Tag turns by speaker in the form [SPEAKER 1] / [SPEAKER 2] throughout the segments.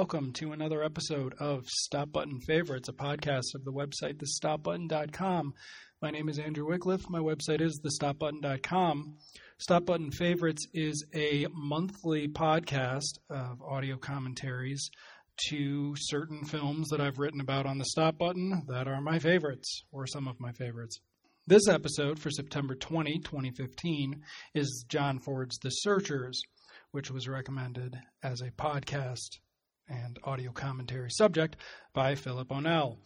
[SPEAKER 1] Welcome to another episode of Stop Button Favorites, a podcast of the website thestopbutton.com. My name is Andrew Wickliffe. My website is thestopbutton.com. Stop Button Favorites is a monthly podcast of audio commentaries to certain films that I've written about on the Stop Button that are my favorites, or some of my favorites. This episode for September 20, 2015, is John Ford's The Searchers, which was recommended as a podcast and audio commentary subject by Philip O'Neill.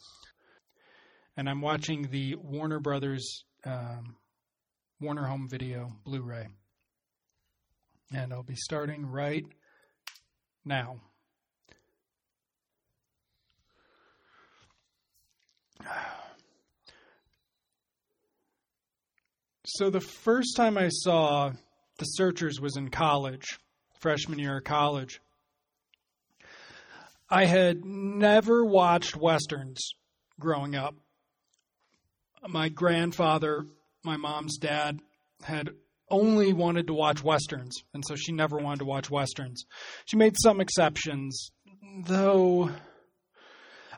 [SPEAKER 1] And I'm watching the Warner Brothers um, Warner Home Video Blu ray. And I'll be starting right now. So the first time I saw The Searchers was in college, freshman year of college. I had never watched westerns growing up. My grandfather, my mom's dad, had only wanted to watch westerns, and so she never wanted to watch westerns. She made some exceptions, though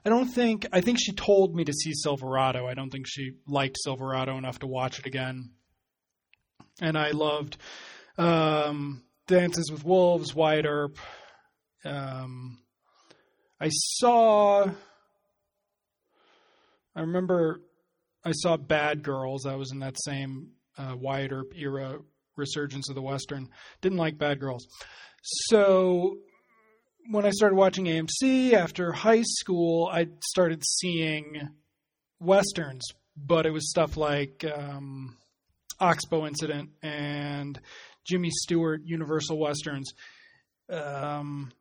[SPEAKER 1] I don't think I think she told me to see Silverado. I don't think she liked Silverado enough to watch it again. And I loved um, Dances with Wolves, Wyatt Earp. Um, I saw. I remember I saw Bad Girls. I was in that same uh, Wyatt Earp era resurgence of the Western. Didn't like Bad Girls. So when I started watching AMC after high school, I started seeing Westerns, but it was stuff like um, Oxbow Incident and Jimmy Stewart Universal Westerns. Um,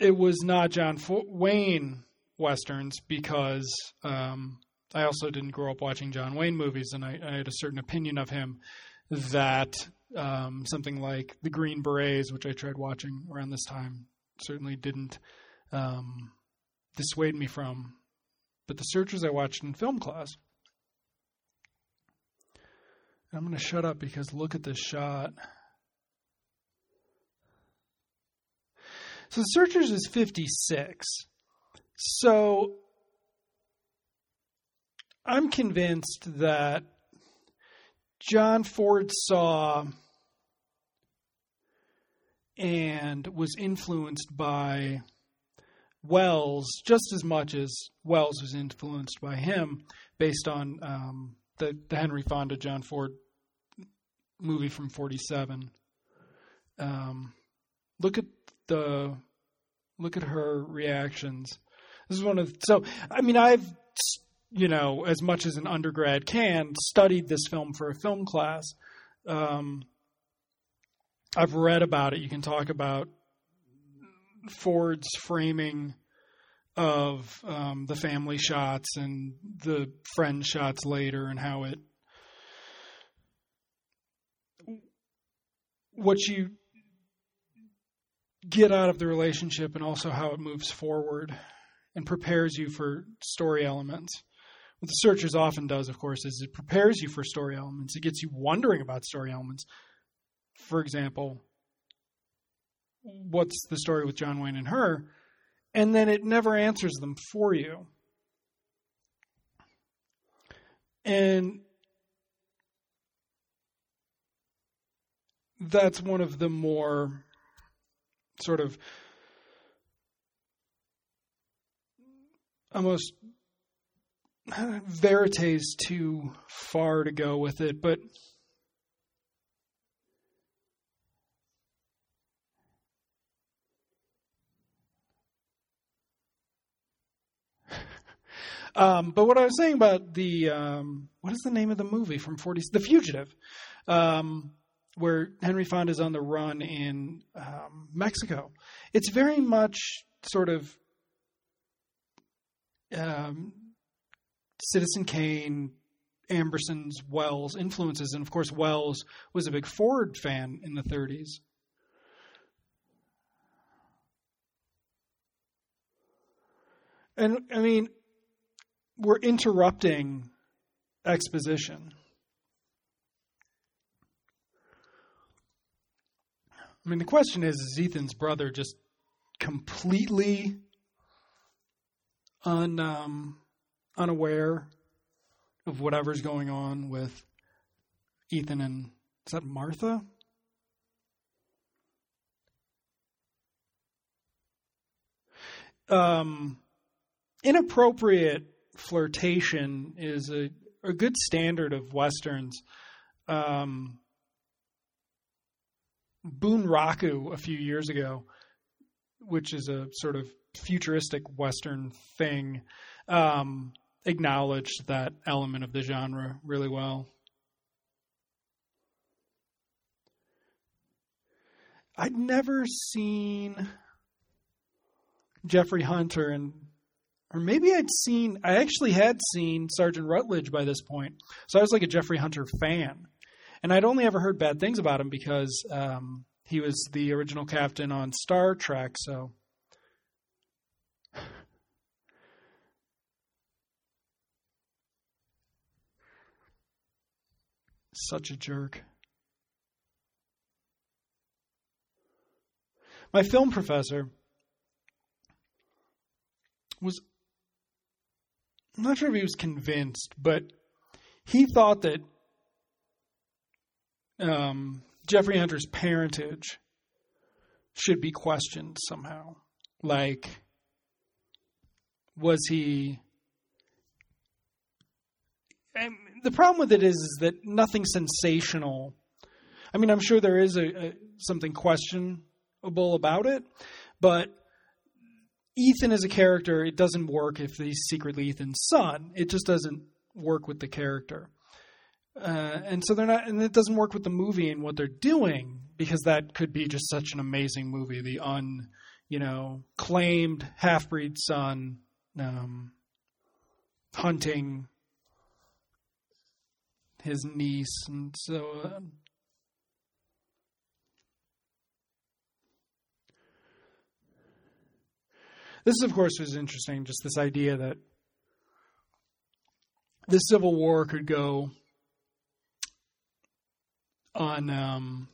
[SPEAKER 1] it was not John Wayne Westerns because um, I also didn't grow up watching John Wayne movies, and I, I had a certain opinion of him that um, something like The Green Berets, which I tried watching around this time, certainly didn't um, dissuade me from. But The Searchers I watched in film class. I'm going to shut up because look at this shot. So The Searchers is 56. So I'm convinced that John Ford saw and was influenced by Welles just as much as Welles was influenced by him based on um, the, the Henry Fonda John Ford movie from 47. Um, look at the look at her reactions. This is one of so I mean I've you know as much as an undergrad can studied this film for a film class. Um, I've read about it. You can talk about Ford's framing of um, the family shots and the friend shots later and how it what you get out of the relationship and also how it moves forward and prepares you for story elements. What the Searchers often does, of course, is it prepares you for story elements. It gets you wondering about story elements. For example, what's the story with John Wayne and her? And then it never answers them for you. And that's one of the more sort of almost veritas too far to go with it, but Um, but what I was saying about the um, what is the name of the movie from 40 The Fugitive, um, where Henry Fonda is on the run in um, Mexico. It's very much sort of um, Citizen Kane, Amberson's Welles influences, and of course Welles was a big Ford fan in the 30s. And I mean, we're interrupting exposition. I mean, the question is is Ethan's brother just completely un, um, unaware of whatever's going on with Ethan and is that Martha? Um, inappropriate flirtation is a, a good standard of westerns. Um, Bunraku a few years ago, which is a sort of futuristic western thing, um, acknowledged that element of the genre really well. I'd never seen Jeffrey Hunter and or maybe I'd seen I actually had seen Sergeant Rutledge by this point. So I was like a Jeffrey Hunter fan. And I'd only ever heard bad things about him because um, he was the original captain on Star Trek, so such a jerk. My film professor was I'm not sure if he was convinced, but he thought that um, Jeffrey Hunter's parentage should be questioned somehow. Like, was he? And the problem with it is, is that nothing sensational. I mean, I'm sure there is a, a something questionable about it, but Ethan as a character, it doesn't work if he's secretly Ethan's son. It just doesn't work with the character. Uh, and so they're not, and it doesn't work with the movie and what they're doing because that could be just such an amazing movie. The un, you know, claimed half breed son um, hunting his niece, and so. Uh, This, of course, was interesting, just this idea that the Civil War could go on, um,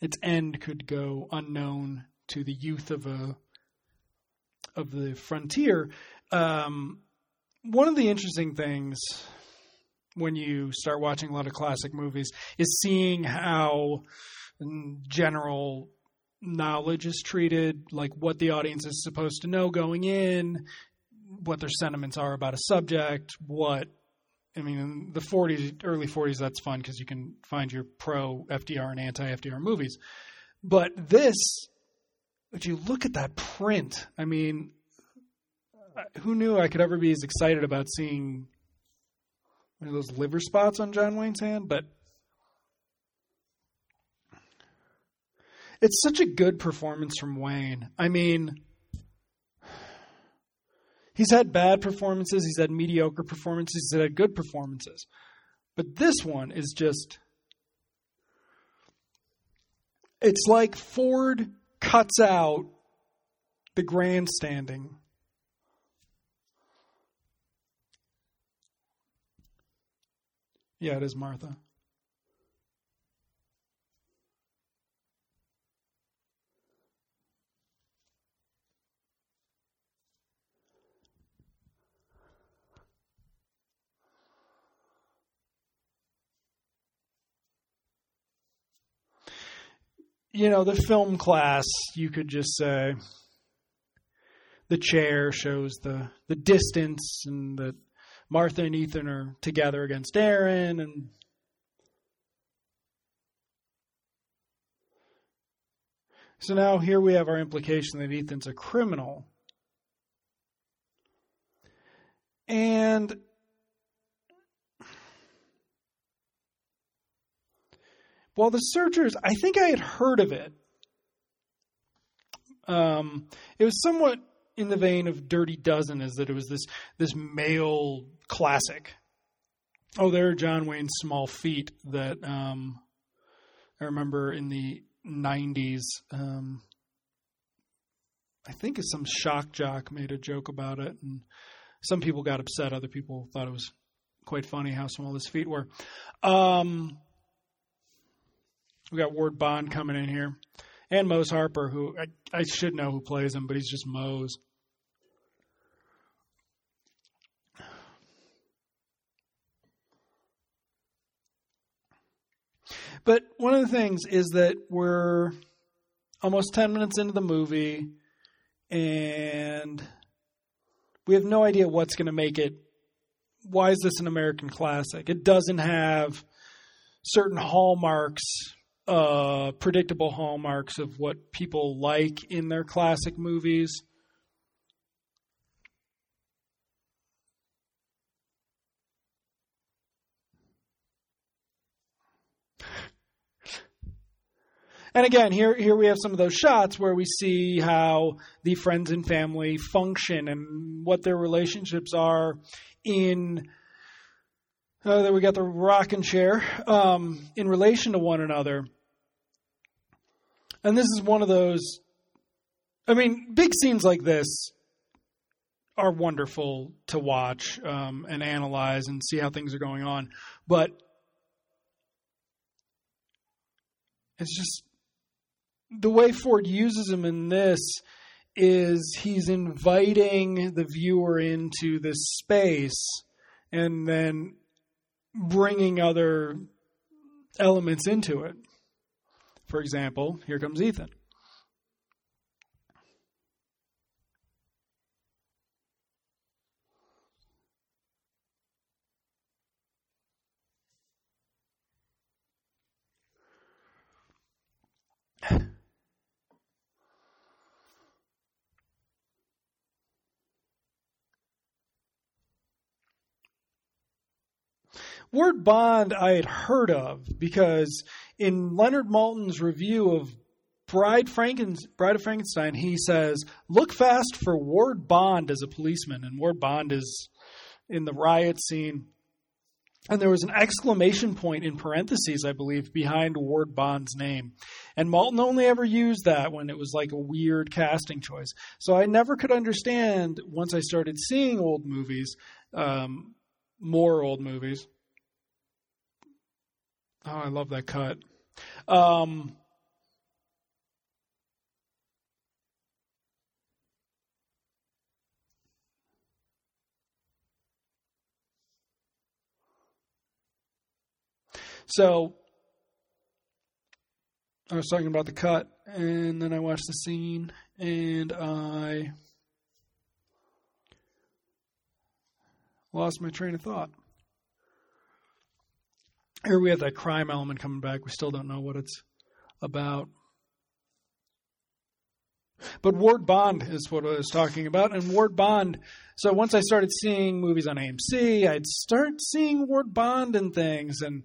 [SPEAKER 1] its end could go unknown to the youth of a of the frontier. Um, one of the interesting things when you start watching a lot of classic movies is seeing how general knowledge is treated, like what the audience is supposed to know going in, what their sentiments are about a subject, what I mean, in the 40s, early 40s, that's fun because you can find your pro FDR and anti FDR movies. But this, if you look at that print, I mean, who knew I could ever be as excited about seeing one of those liver spots on John Wayne's hand? But it's such a good performance from Wayne. I mean, he's had bad performances, he's had mediocre performances, he's had good performances. But this one is just. It's like Ford cuts out the grandstanding. Yeah, it is Martha. You know, the film class, you could just say the chair shows the the distance and that Martha and Ethan are together against Aaron and So now here we have our implication that Ethan's a criminal. And Well, the searchers, I think I had heard of it. Um, it was somewhat in the vein of Dirty Dozen, is that it was this this male classic. Oh, there are John Wayne's small feet that um, I remember in the '90s. Um, I think some shock jock made a joke about it, and some people got upset. Other people thought it was quite funny how small his feet were. Um, we got Ward Bond coming in here. and Mose Harper, who I, I should know who plays him, but he's just Mose. But one of the things is that we're almost 10 minutes into the movie and we have no idea what's going to make it. Why is this an American classic? It doesn't have certain hallmarks, uh, predictable hallmarks of what people like in their classic movies. And again, here here we have some of those shots where we see how the friends and family function and what their relationships are in. Uh, then we got the rocking chair um, in relation to one another, and this is one of those. I mean, big scenes like this are wonderful to watch um, and analyze and see how things are going on, but it's just the way Ford uses him in this is he's inviting the viewer into this space and then bringing other elements into it. For example, here comes Ethan. Ward Bond I had heard of because in Leonard Maltin's review of Bride, Bride of Frankenstein, he says, Look fast for Ward Bond as a policeman. And Ward Bond is in the riot scene. And there was an exclamation point in parentheses, I believe, behind Ward Bond's name. And Maltin only ever used that when it was like a weird casting choice. So I never could understand once I started seeing old movies, um, more old movies, Oh, I love that cut. Um, so I was talking about the cut, and then I watched the scene, and I lost my train of thought. Here we have that crime element coming back. We still don't know what it's about. But Ward Bond is what I was talking about. And Ward Bond, so once I started seeing movies on AMC, I'd start seeing Ward Bond and things. And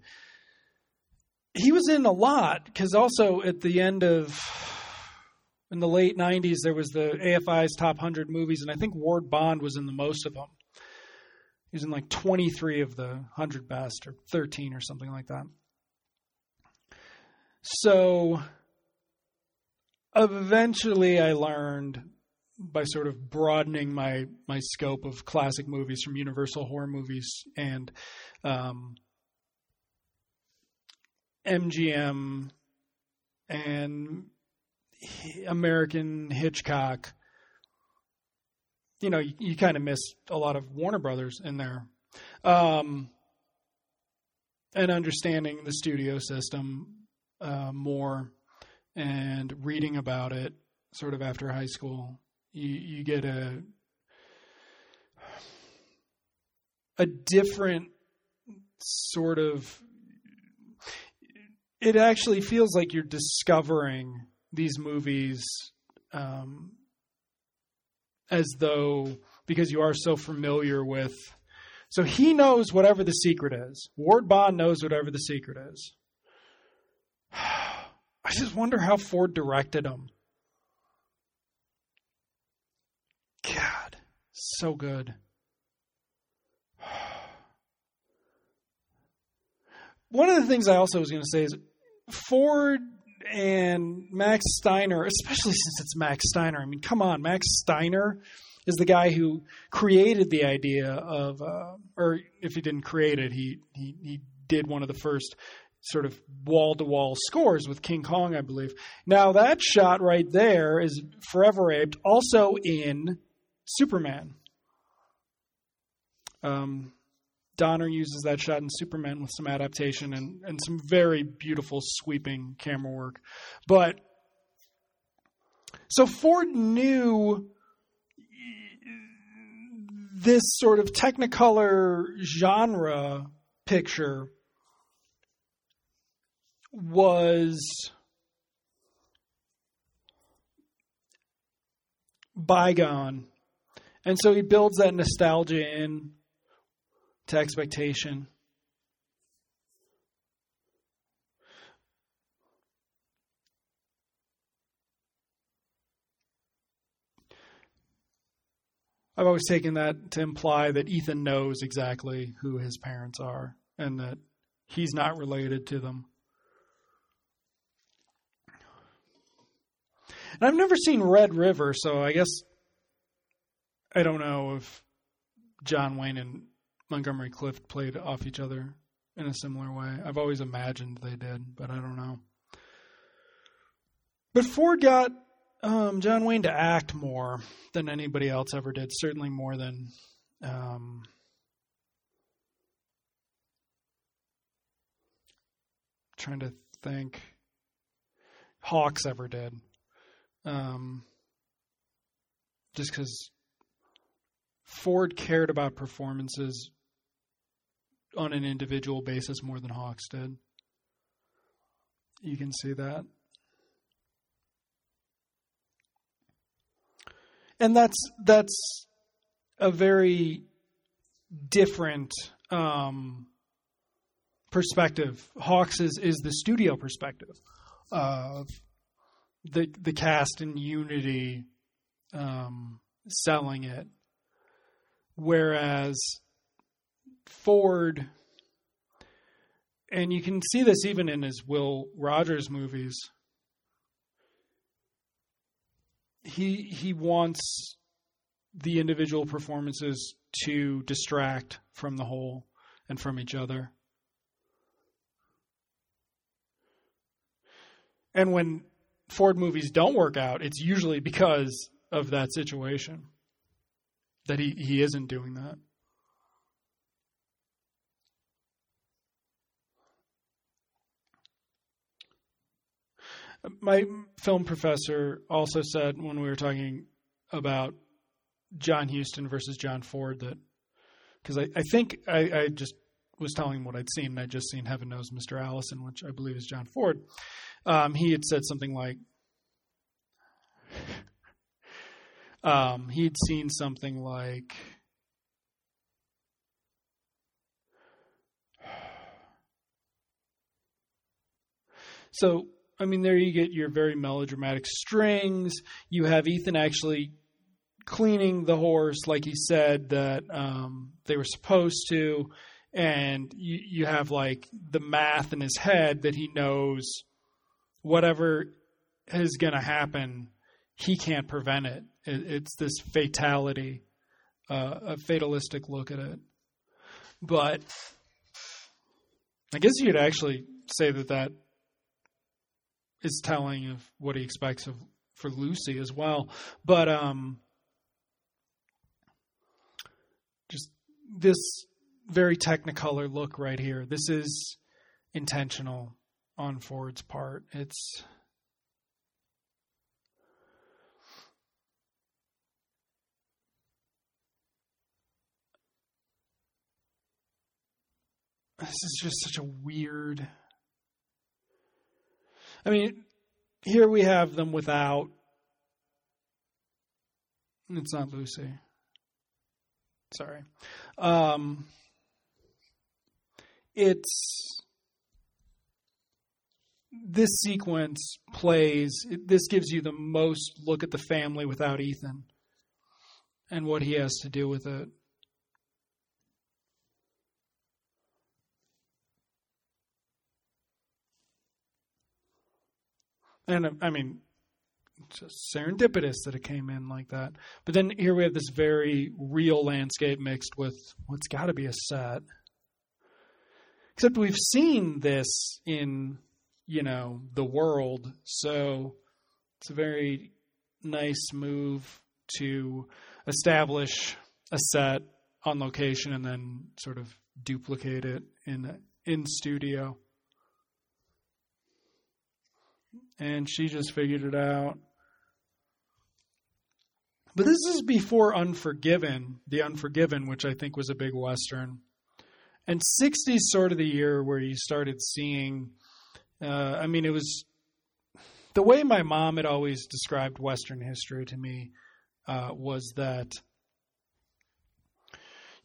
[SPEAKER 1] he was in a lot because also at the end of, in the late 90s, there was the AFI's top 100 movies. And I think Ward Bond was in the most of them. He was in like 23 of the 100 best, or 13 or something like that. So eventually I learned by sort of broadening my, my scope of classic movies from Universal horror movies and um, MGM and American Hitchcock you know, you, you kind of miss a lot of Warner Brothers in there. Um, and understanding the studio system uh, more and reading about it sort of after high school, you, you get a a different sort of it actually feels like you're discovering these movies um, as though because you are so familiar with. So he knows whatever the secret is. Ward Bond knows whatever the secret is. I just wonder how Ford directed him. God, so good. One of the things I also was going to say is Ford and Max Steiner, especially since it's Max Steiner. I mean, come on, Max Steiner is the guy who created the idea of, uh, or if he didn't create it, he, he he did one of the first sort of wall to wall scores with King Kong, I believe. Now, that shot right there is forever aped, also in Superman. Um, Donner uses that shot in Superman with some adaptation and, and some very beautiful sweeping camera work. But so Ford knew this sort of technicolor genre picture was bygone. And so he builds that nostalgia in to expectation. I've always taken that to imply that Ethan knows exactly who his parents are and that he's not related to them. And I've never seen Red River, so I guess I don't know if John Wayne and Montgomery Clift played off each other in a similar way. I've always imagined they did, but I don't know. But Ford got um, John Wayne to act more than anybody else ever did. Certainly more than um, trying to think Hawks ever did. Um, just because Ford cared about performances on an individual basis more than Hawks did. You can see that. And that's that's a very different um, perspective. Hawks is, is the studio perspective of the the cast in unity um, selling it, whereas Ford, and you can see this even in his Will Rogers movies. He he wants the individual performances to distract from the whole and from each other. And when Ford movies don't work out, it's usually because of that situation. That he, he isn't doing that. My film professor also said when we were talking about John Huston versus John Ford that because I, I think I, I just was telling him what I'd seen, and I'd just seen Heaven Knows Mr. Allison, which I believe is John Ford. Um, he had said something like, um, he'd seen something like, so I mean, there you get your very melodramatic strings. You have Ethan actually cleaning the horse, like he said that um, they were supposed to, and you, you have like the math in his head that he knows whatever is going to happen, he can't prevent it. it. It's this fatality, uh, a fatalistic look at it. But I guess you'd actually say that that is telling of what he expects of for Lucy as well. But um, just this very technicolor look right here. This is intentional on Ford's part. It's this is just such a weird I mean, here we have them without. It's not Lucy. Sorry. Um, it's this sequence plays. This gives you the most look at the family without Ethan and what he has to do with it. And I mean, just serendipitous that it came in like that. But then here we have this very real landscape mixed with what's got to be a set. Except we've seen this in, you know, the world. So it's a very nice move to establish a set on location and then sort of duplicate it in in studio. And she just figured it out. But this is before Unforgiven, The Unforgiven, which I think was a big Western. And 60s sort of the year where you started seeing, uh, I mean, it was the way my mom had always described Western history to me uh, was that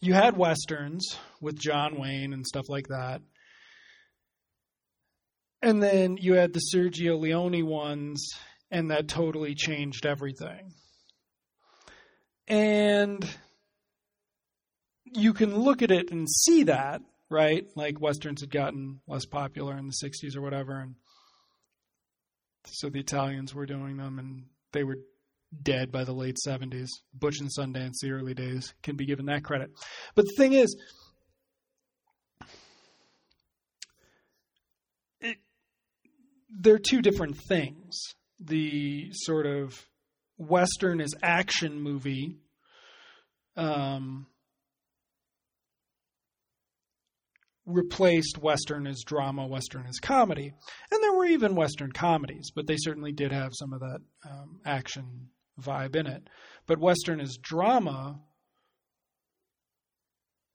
[SPEAKER 1] you had Westerns with John Wayne and stuff like that. And then you had the Sergio Leone ones, and that totally changed everything. And you can look at it and see that, right? Like westerns had gotten less popular in the 60s or whatever and so the Italians were doing them and they were dead by the late 70s. Butch and Sundance, the early days, can be given that credit. But the thing is, they're two different things. The sort of Western is action movie. Um, replaced Western as drama, Western as comedy. And there were even Western comedies, but they certainly did have some of that um, action vibe in it. But Western as drama,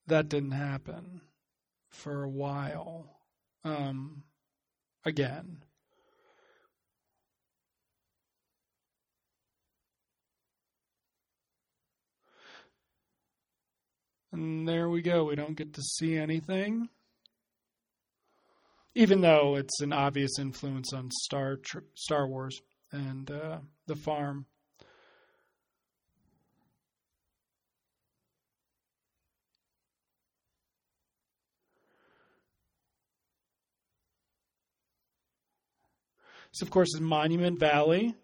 [SPEAKER 1] that didn't happen for a while. Um, again. And there we go. We don't get to see anything. Even though it's an obvious influence on Star Star Wars and uh, the farm. This, of course, is Monument Valley.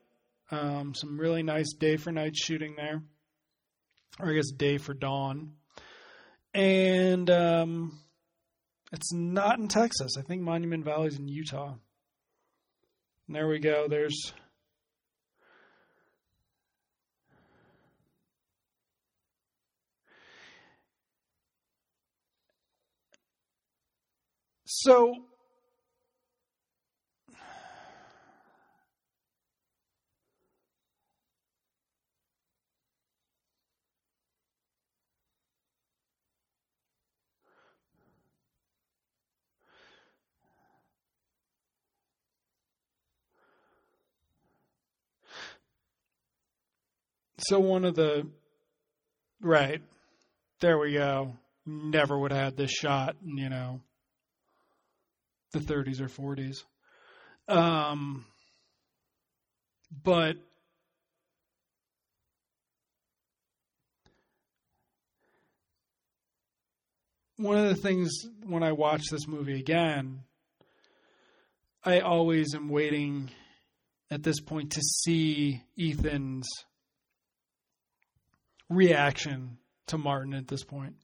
[SPEAKER 1] Um, some really nice day for night shooting there, or I guess day for dawn and um, it's not in Texas. I think Monument Valley's in Utah. And there we go. There's so So one of the right there we go. Never would have had this shot, you know, the 30s or 40s. Um, but one of the things when I watch this movie again, I always am waiting at this point to see Ethan's reaction to Martin at this point.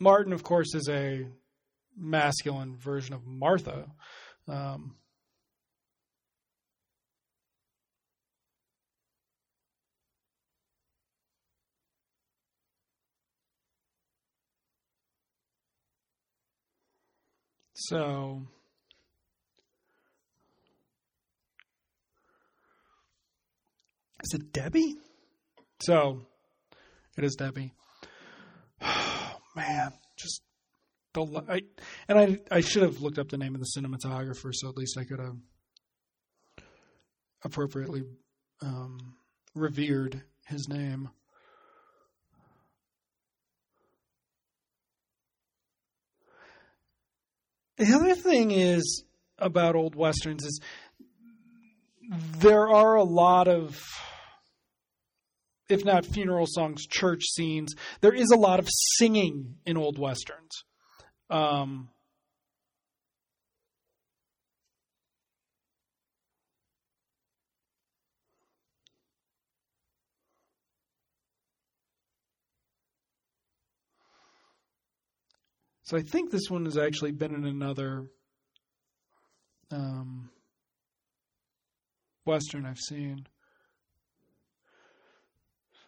[SPEAKER 1] Martin, of course, is a masculine version of Martha. Um, so Is it Debbie? So, it is Debbie. Man, just the and I I should have looked up the name of the cinematographer so at least I could have appropriately um, revered his name. The other thing is about old westerns is there are a lot of if not funeral songs, church scenes. There is a lot of singing in old westerns. Um, So I think this one has actually been in another um, Western I've seen.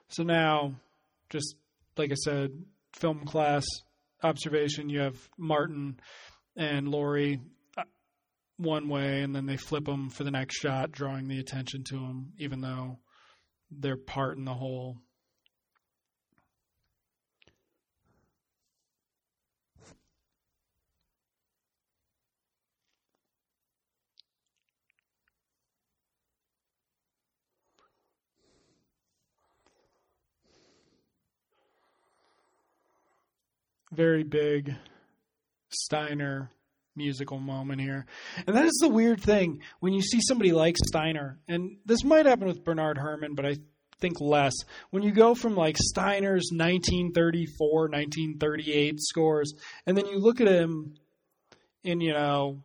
[SPEAKER 1] So now, just like I said, film class observation, you have Martin and Laurie uh, one way, and then they flip them for the next shot, drawing the attention to them, even though they're part in the whole. Very big Steiner musical moment here. And that is the weird thing when you see somebody like Steiner, and this might happen with Bernard Herrmann, but I think less. When you go from like Steiner's 1934, 1938 scores, and then you look at him in, you know,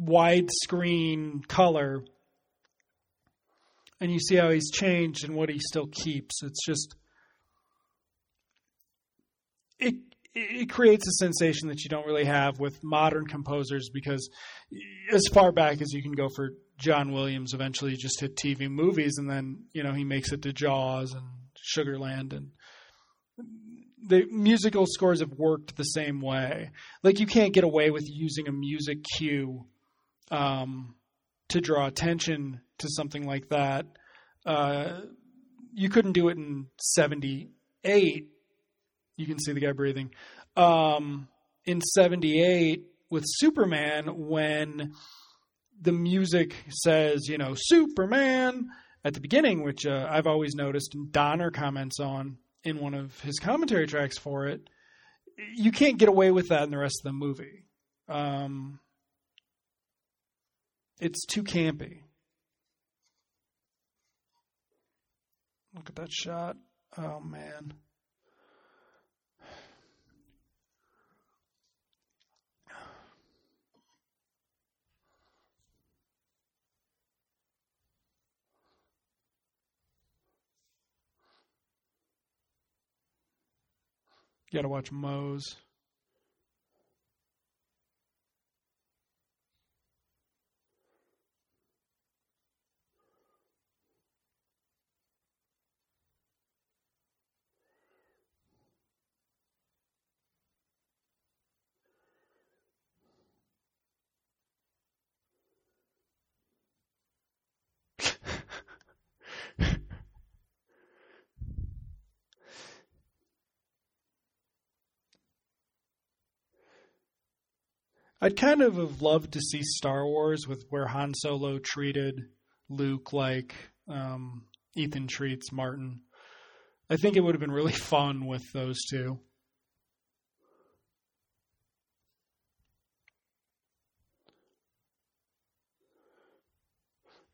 [SPEAKER 1] widescreen color, and you see how he's changed and what he still keeps. It's just. It it creates a sensation that you don't really have with modern composers because as far back as you can go for John Williams eventually just hit TV movies and then you know he makes it to Jaws and Sugarland and the musical scores have worked the same way. Like you can't get away with using a music cue um, to draw attention to something like that. Uh, you couldn't do it in 78 you can see the guy breathing. Um, in 78 with Superman, when the music says, you know, Superman at the beginning, which uh, I've always noticed, and Donner comments on in one of his commentary tracks for it, you can't get away with that in the rest of the movie. Um, it's too campy. Look at that shot. Oh, man. You got to watch Mose. I'd kind of have loved to see Star Wars with where Han Solo treated Luke like um, Ethan treats Martin. I think it would have been really fun with those two.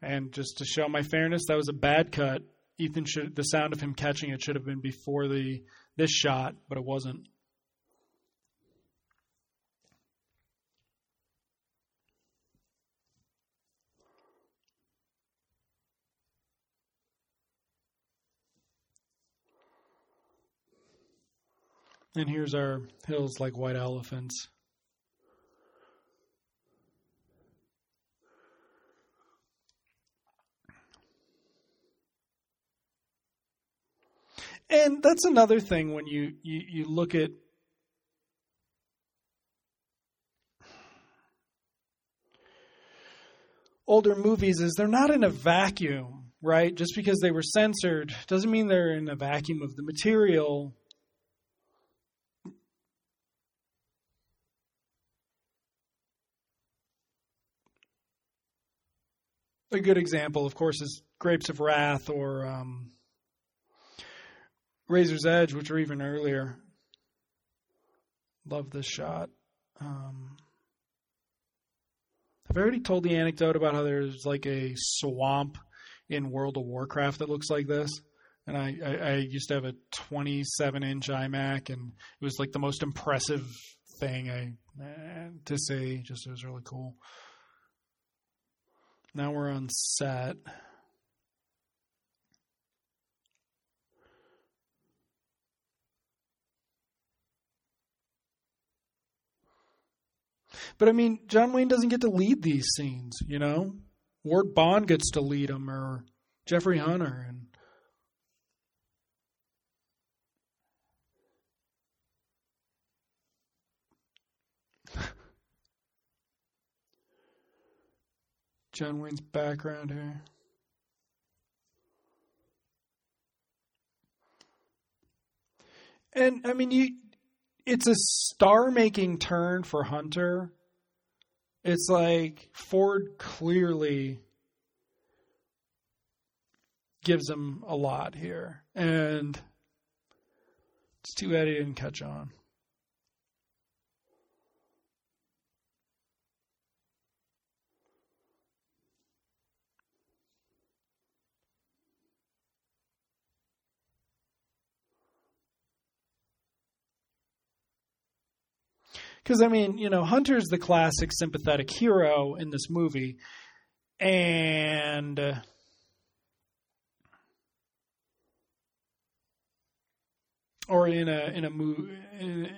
[SPEAKER 1] And just to show my fairness, that was a bad cut. Ethan should the sound of him catching it should have been before the this shot, but it wasn't. And here's our hills like white elephants. And that's another thing when you, you, you look at older movies is they're not in a vacuum, right? Just because they were censored doesn't mean they're in a vacuum of the material a good example, of course, is Grapes of Wrath or um, Razor's Edge, which are even earlier. Love this shot. Um, I've already told the anecdote about how there's like a swamp in World of Warcraft that looks like this. And I, I, I used to have a 27 inch iMac, and it was like the most impressive thing I eh, to see. Just it was really cool. Now we're on set. But I mean, John Wayne doesn't get to lead these scenes, you know? Ward Bond gets to lead them or Jeffrey Hunter and John Wayne's background here. And I mean, you, it's a star-making turn for Hunter. It's like Ford clearly gives him a lot here, and it's too bad he didn't catch on. Because, I mean, you know, Hunter's the classic sympathetic hero in this movie. And. Uh, or in a in a movie in,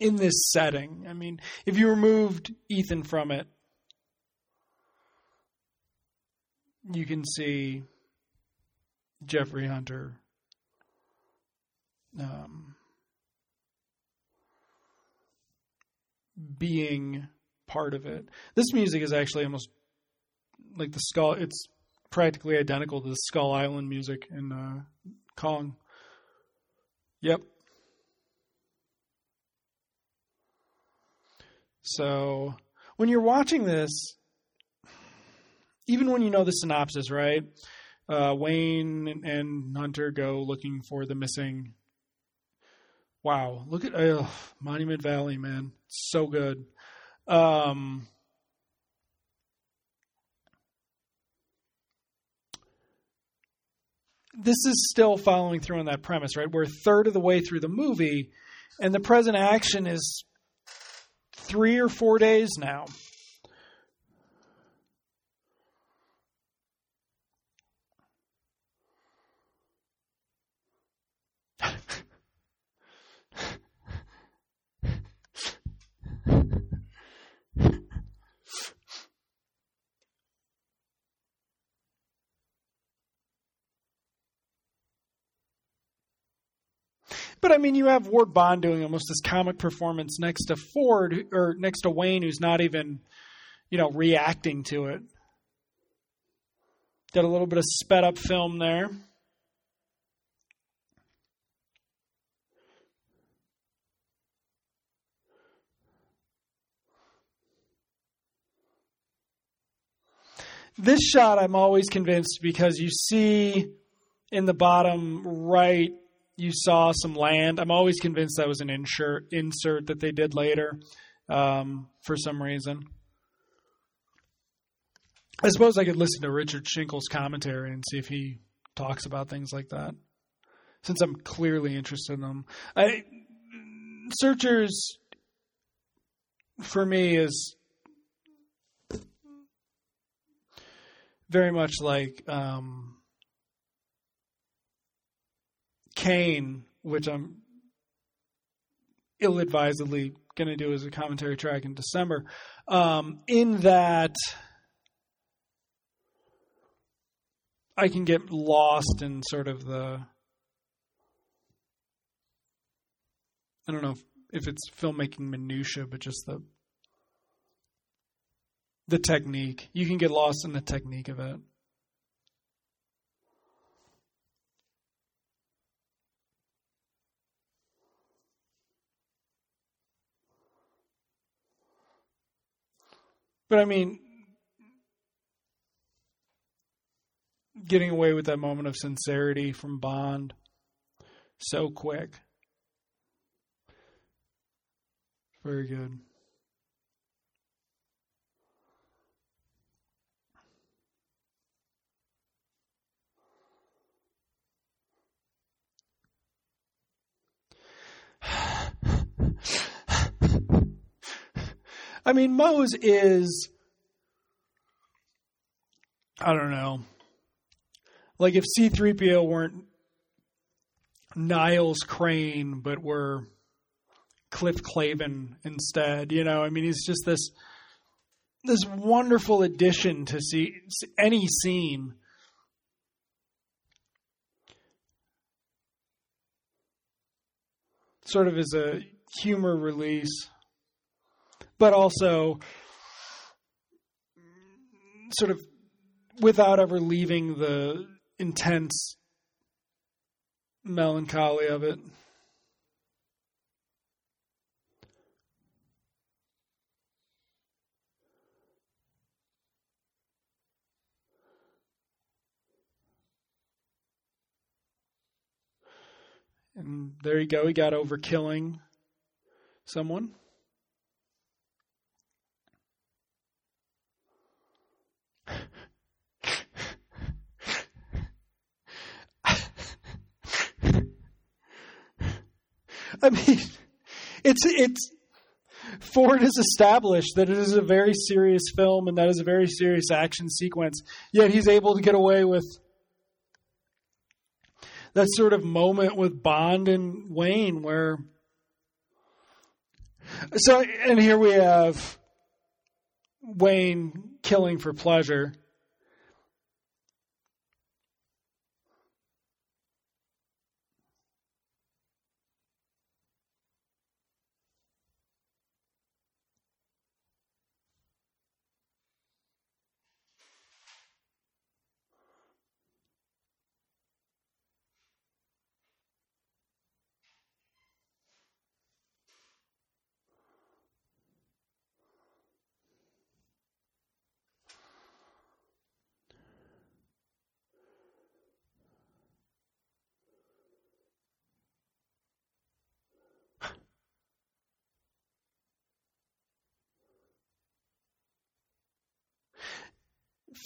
[SPEAKER 1] in this setting. I mean, if you removed Ethan from it, you can see Jeffrey Hunter um, being part of it. This music is actually almost like the skull. It's practically identical to the Skull Island music in uh, Kong. Yep. So when you're watching this, even when you know the synopsis, right? Uh, Wayne and Hunter go looking for the missing wow, look at uh, Monument Valley, man, so good. Um, this is still following through on that premise, right? We're a third of the way through the movie, and the present action is three or four days now. But I mean, you have Ward Bond doing almost this comic performance next to Ford or next to Wayne, who's not even, you know, reacting to it. Got a little bit of sped up film there. This shot, I'm always convinced because you see in the bottom right you saw some land. I'm always convinced that was an insert insert that they did later um, for some reason. I suppose I could listen to Richard Shinkle's commentary and see if he talks about things like that, since I'm clearly interested in them. I, Searchers, for me, is very much like um, Kane, which I'm ill advisedly going to do as a commentary track in December, um, in that I can get lost in sort of the. I don't know if, if it's filmmaking minutia, but just the the technique. You can get lost in the technique of it. But I mean, getting away with that moment of sincerity from Bond so quick. Very good. I mean, Mose is, I don't know, like if C3PO weren't Niles Crane, but were Cliff Clavin instead. You know, I mean, he's just this this wonderful addition to see any scene. Sort of as a humor release, but also sort of without ever leaving the intense melancholy of it. And there you go. He got over killing someone. I mean, it's it's Ford has established that it is a very serious film and that is a very serious action sequence. Yet he's able to get away with that sort of moment with Bond and Wayne where so and here we have Wayne killing for pleasure.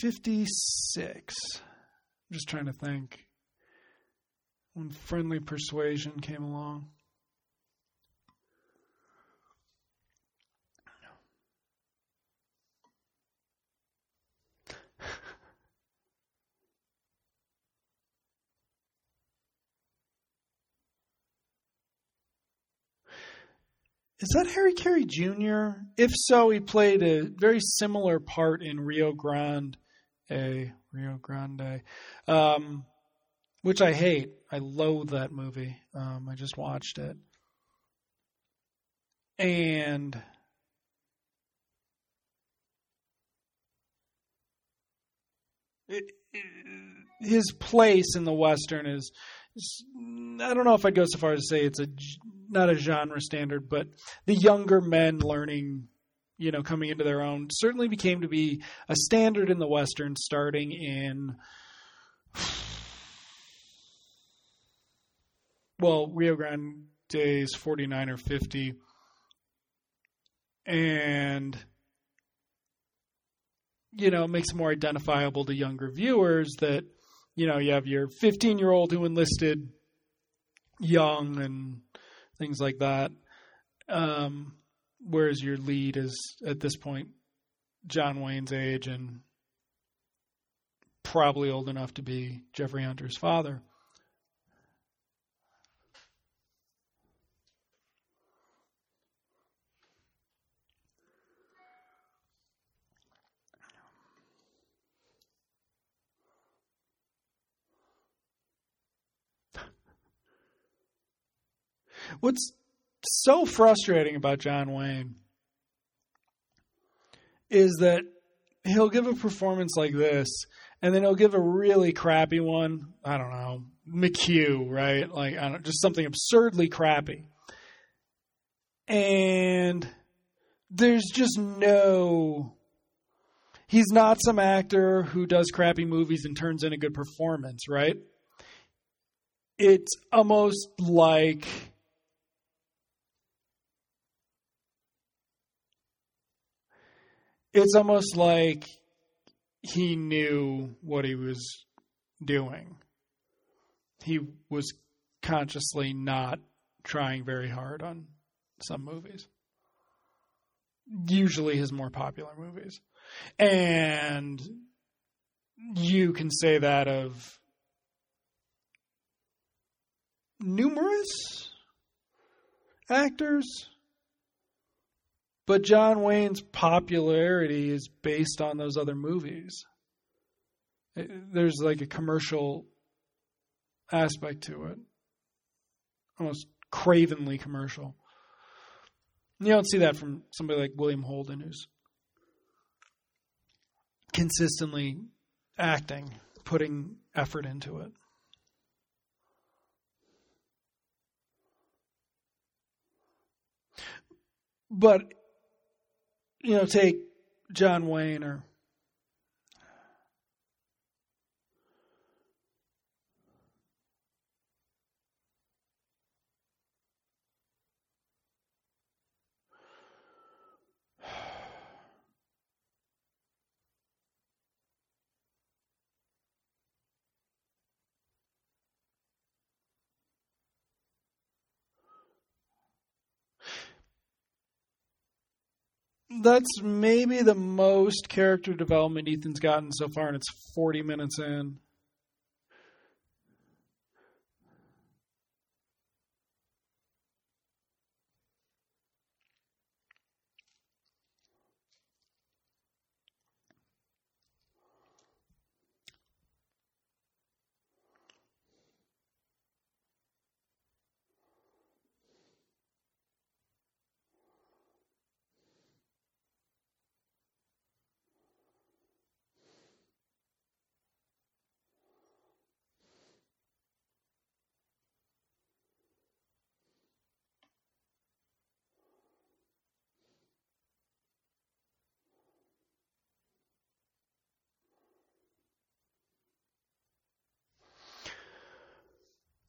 [SPEAKER 1] Fifty six. I'm just trying to think. When friendly persuasion came along. Is that Harry Carey Jr.? If so, he played a very similar part in Rio Grande, a Rio Grande, um, which I hate. I loathe that movie. Um, I just watched it, and it, it, his place in the western is. I don't know if I'd go so far as to say it's a not a genre standard, but the younger men learning, you know, coming into their own certainly became to be a standard in the Western starting in, well, Rio Grande is 49 or 50. And, you know, it makes it more identifiable to younger viewers that, you know, you have your 15 year old who enlisted young and things like that. Um, whereas your lead is at this point John Wayne's age and probably old enough to be Jeffrey Hunter's father. What's so frustrating about John Wayne is that he'll give a performance like this and then he'll give a really crappy one. I don't know, McQ, right? Like, I don't just something absurdly crappy. And there's just no. He's not some actor who does crappy movies and turns in a good performance, right? It's almost like it's almost like he knew what he was doing. He was consciously not trying very hard on some movies. Usually his more popular movies. And you can say that of numerous actors But John Wayne's popularity is based on those other movies. Uh, there's like a commercial aspect to it, almost cravenly commercial. You don't see that from somebody like William Holden, who's consistently acting, putting effort into it. But, you know, take John Wayne or that's maybe the most character development Ethan's gotten so far, and it's 40 minutes in.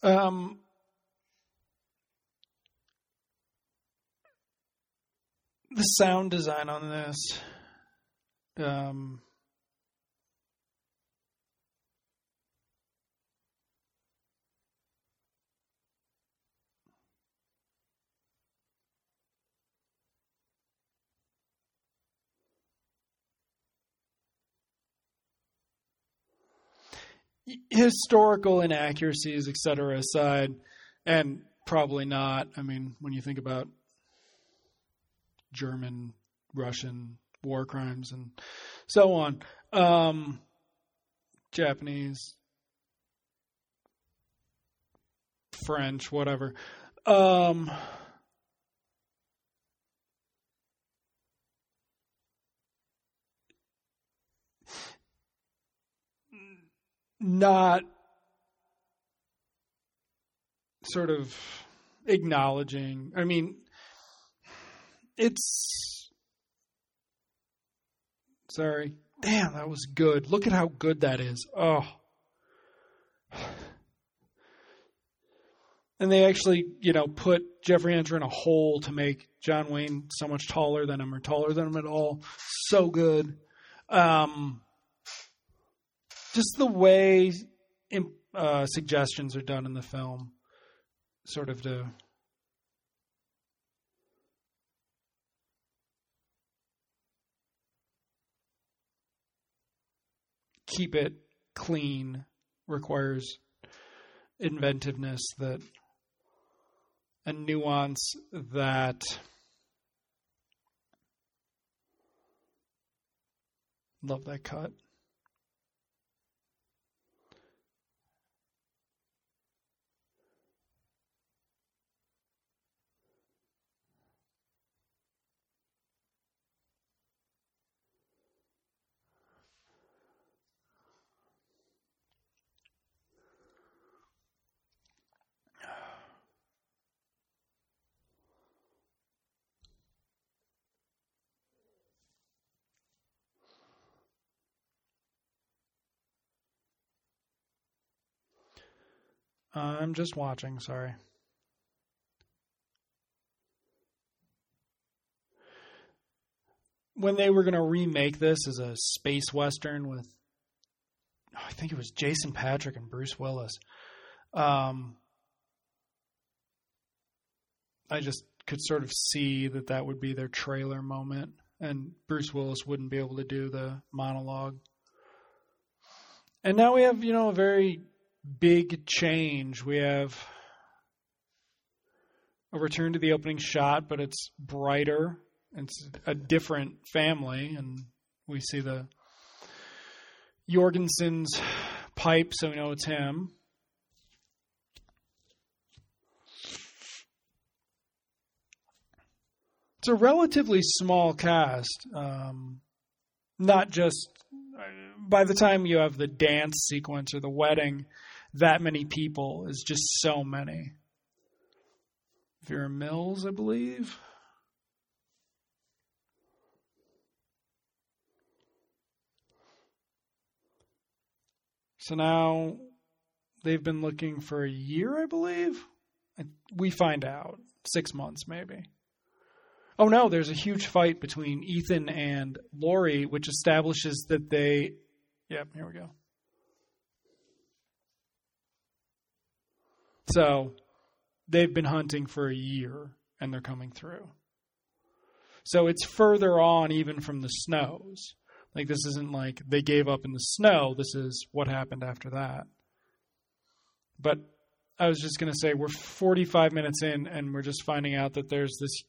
[SPEAKER 1] Um, the sound design on this, um, historical inaccuracies, et cetera, aside, and probably not. I mean, when you think about German, Russian war crimes and so on, um, Japanese, French, whatever. Um, not sort of acknowledging. I mean, it's. Sorry. Damn, that was good. Look at how good that is. Oh. And they actually, you know, put Jeffrey Hunter in a hole to make John Wayne so much taller than him or taller than him at all. So good. Um, just the way uh, suggestions are done in the film, sort of to keep it clean requires inventiveness that a nuance that love that cut I'm just watching, sorry. When they were going to remake this as a space western with, oh, I think it was Jason Patric and Bruce Willis, um, I just could sort of see that that would be their trailer moment, and Bruce Willis wouldn't be able to do the monologue. And now we have, you know, a very big change. We have a return to the opening shot, but it's brighter It's a different family, and we see the Jorgensen's pipe, so we know it's him. It's a relatively small cast. Um, not just by the time you have the dance sequence or the wedding, that many people is just so many. Vera Miles, I believe. So now they've been looking for a year, I believe. We find out six months, maybe. Oh no, there's a huge fight between Ethan and Laurie, which establishes that they. Yep, here we go. So they've been hunting for a year and they're coming through. So it's further on even from the snows. Like this isn't like they gave up in the snow. This is what happened after that. But I was just going to say we're 45 minutes in and we're just finding out that there's this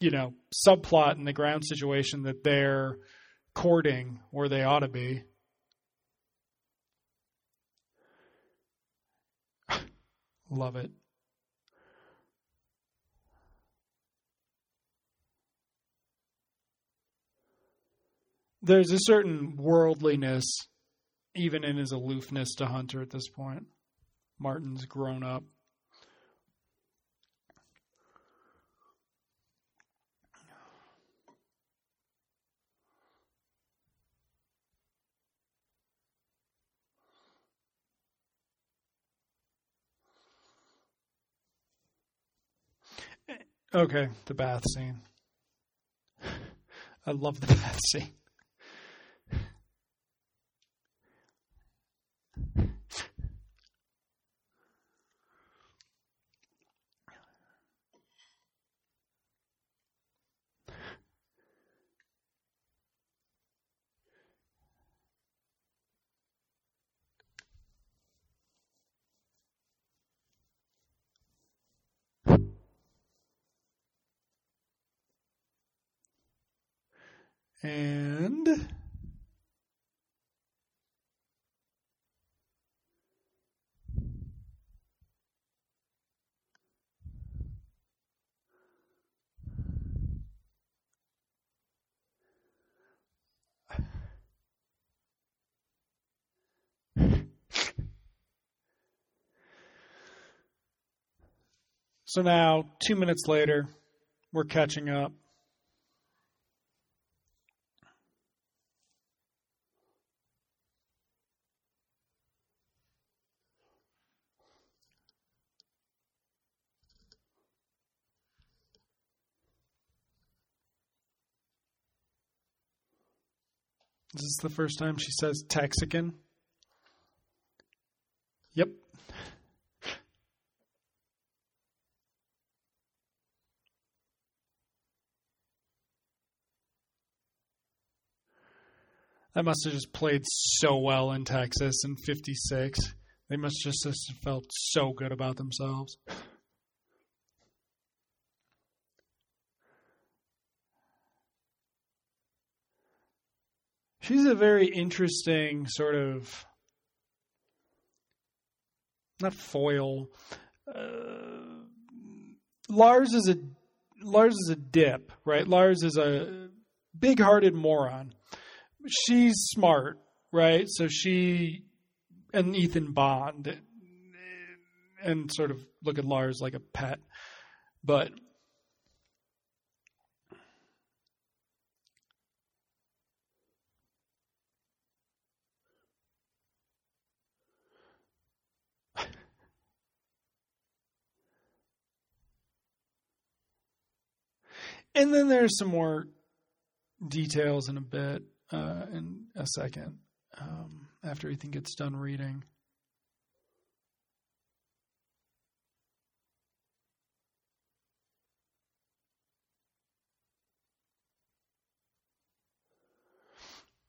[SPEAKER 1] you know, subplot in the ground situation that they're courting where they ought to be. Love it. There's a certain worldliness, even in his aloofness to Hunter at this point. Martin's grown up. Okay, the bath scene. I love the bath scene. And So now, two minutes later, we're catching up. Is this the first time she says Texican? Yep. That must have just played so well in Texas in 56. They must just have felt so good about themselves. She's a very interesting sort of not foil. Uh, Lars is a Lars is a dip, right? Lars is a big-hearted moron. She's smart, right? So she and Ethan bond and sort of look at Lars like a pet. But And then there's some more details in a bit, uh, in a second, um, after Ethan gets done reading.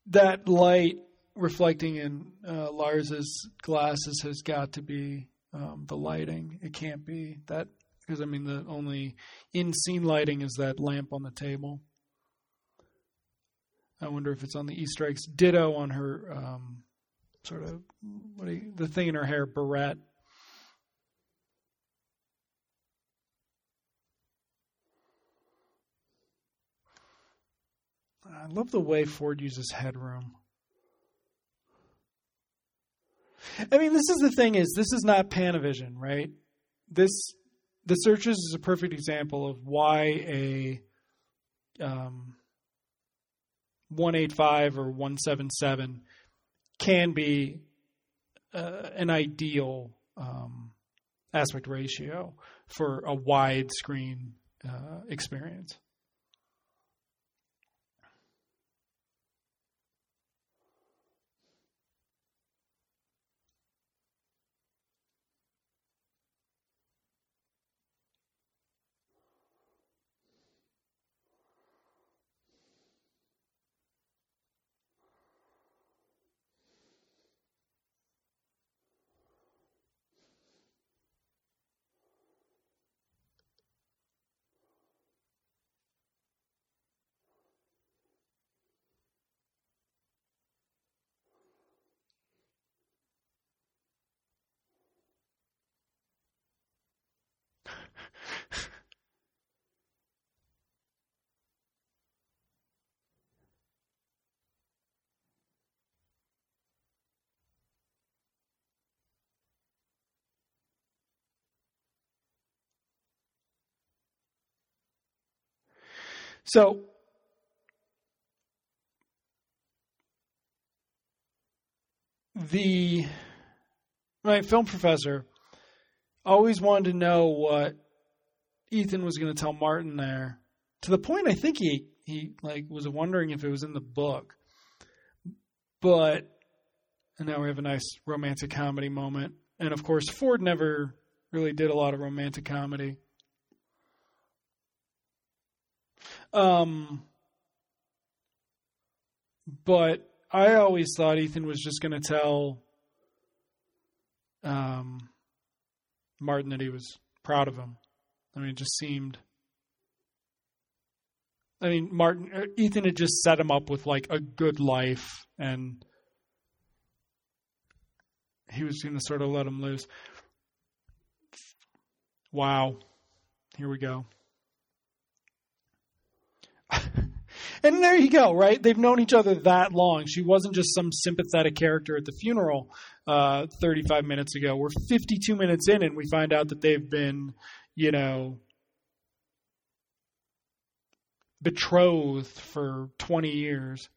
[SPEAKER 1] That light reflecting in uh, Lars's glasses has got to be um, the lighting. It can't be that because I mean the only in scene lighting is that lamp on the table. I wonder if it's on the Easter eggs. Ditto on her um, sort of what you, the thing in her hair, barrette. I love the way Ford uses headroom. I mean, this is the thing is this is not Panavision, right? This the Searchers is a perfect example of why a um, 185 or 177 can be uh, an ideal um, aspect ratio for a widescreen uh, experience. So, the my film professor always wanted to know what Ethan was going to tell Martin there. To the point, I think he he like was wondering if it was in the book. But and now we have a nice romantic comedy moment, and of course Ford never really did a lot of romantic comedy. Um, but I always thought Ethan was just going to tell um, Martin that he was proud of him. I mean, it just seemed. I mean, Martin, uh, Ethan had just set him up with like a good life, and he was going to sort of let him loose. Wow. Here we go. And there you go, right? They've known each other that long. She wasn't just some sympathetic character at the funeral uh, 35 minutes ago. We're 52 minutes in, and we find out that they've been, you know, betrothed for 20 years.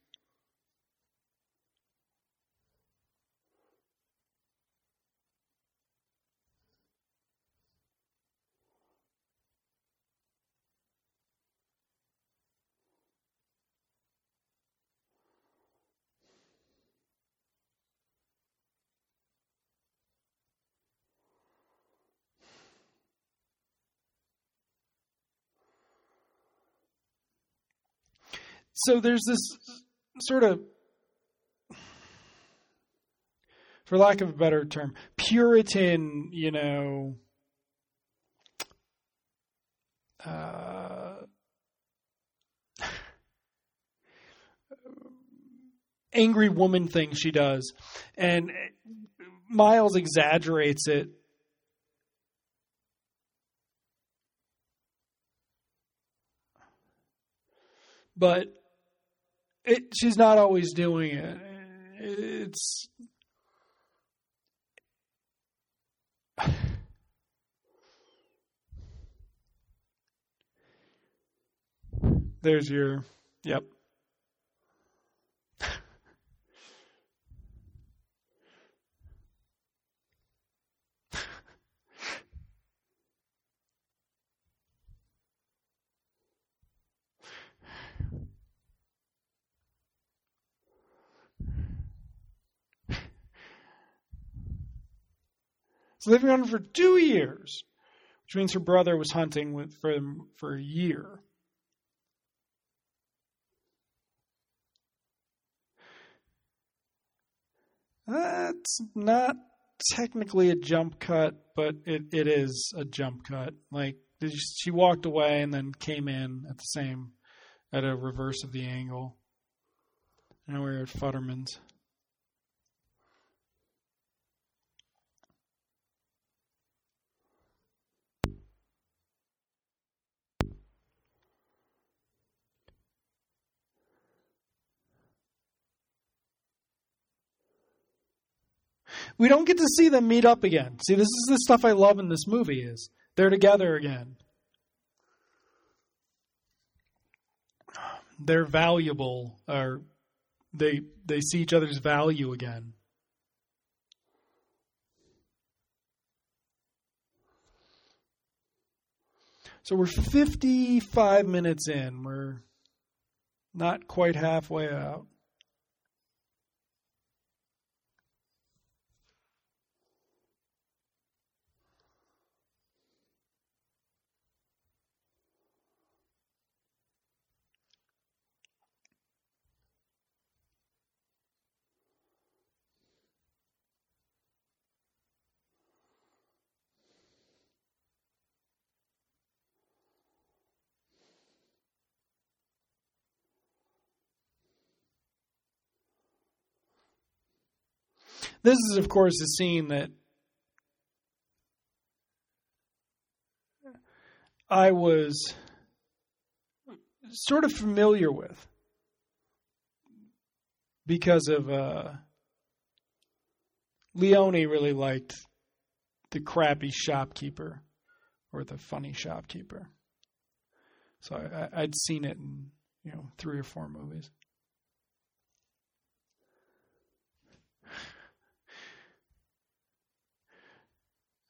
[SPEAKER 1] So there's this sort of for lack of a better term puritan you know uh, angry woman thing she does. And Miles exaggerates it. But it, she's not always doing it. It's there's your yep. So they've been for two years, which means her brother was hunting with, for them for a year. That's not technically a jump cut, but it, it is a jump cut. Like she walked away and then came in at the same at a reverse of the angle. Now we're at Futterman's. We don't get to see them meet up again. See, this is the stuff I love in this movie is they're together again. They're valuable or they they see each other's value again. So we're 55 minutes in. We're not quite halfway out. This is, of course, a scene that I was sort of familiar with because of uh, Leone really liked the crappy shopkeeper or the funny shopkeeper. So I, I'd seen it in you know three or four movies.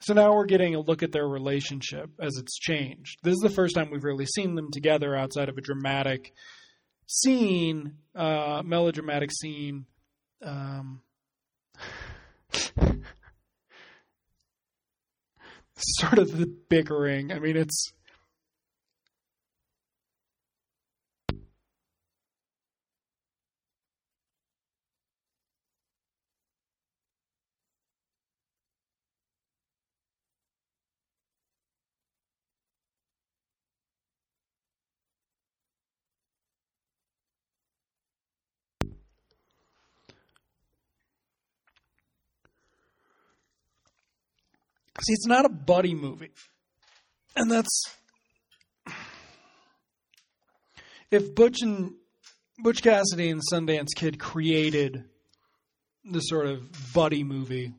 [SPEAKER 1] So now we're getting a look at their relationship as it's changed. This is the first time we've really seen them together outside of a dramatic scene, uh, melodramatic scene. Um, sort of the bickering. I mean, it's See, it's not a buddy movie. And that's if Butch and Butch Cassidy and Sundance Kid created the sort of buddy movie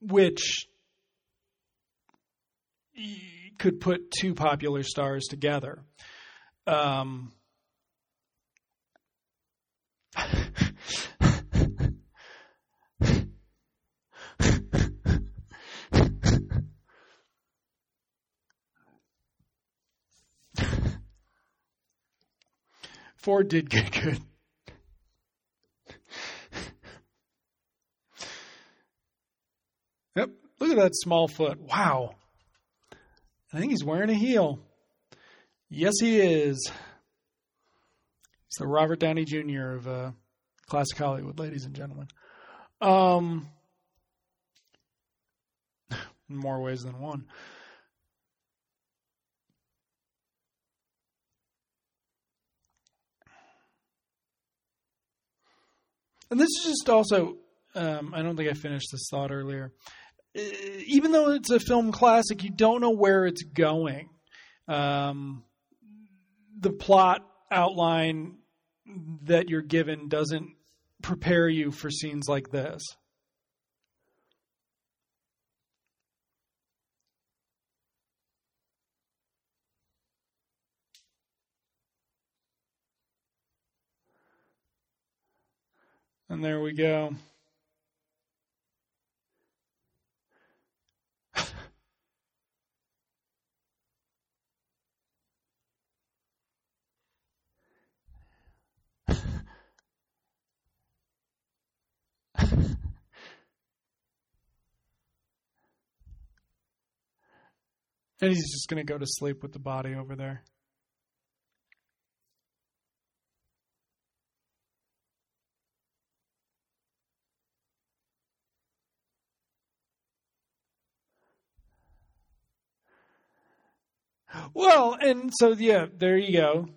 [SPEAKER 1] which could put two popular stars together. Um, Ford did get good. Yep, look at that small foot. Wow. I think he's wearing a heel. Yes, he is. He's the Robert Downey Jr. of uh, classic Hollywood, ladies and gentlemen. Um, in more ways than one. And this is just also, um, I don't think I finished this thought earlier. Even though it's a film classic, you don't know where it's going. Um, the plot outline that you're given doesn't prepare you for scenes like this. And there we go. And he's just going to go to sleep with the body over there. Well, and so yeah, there you go.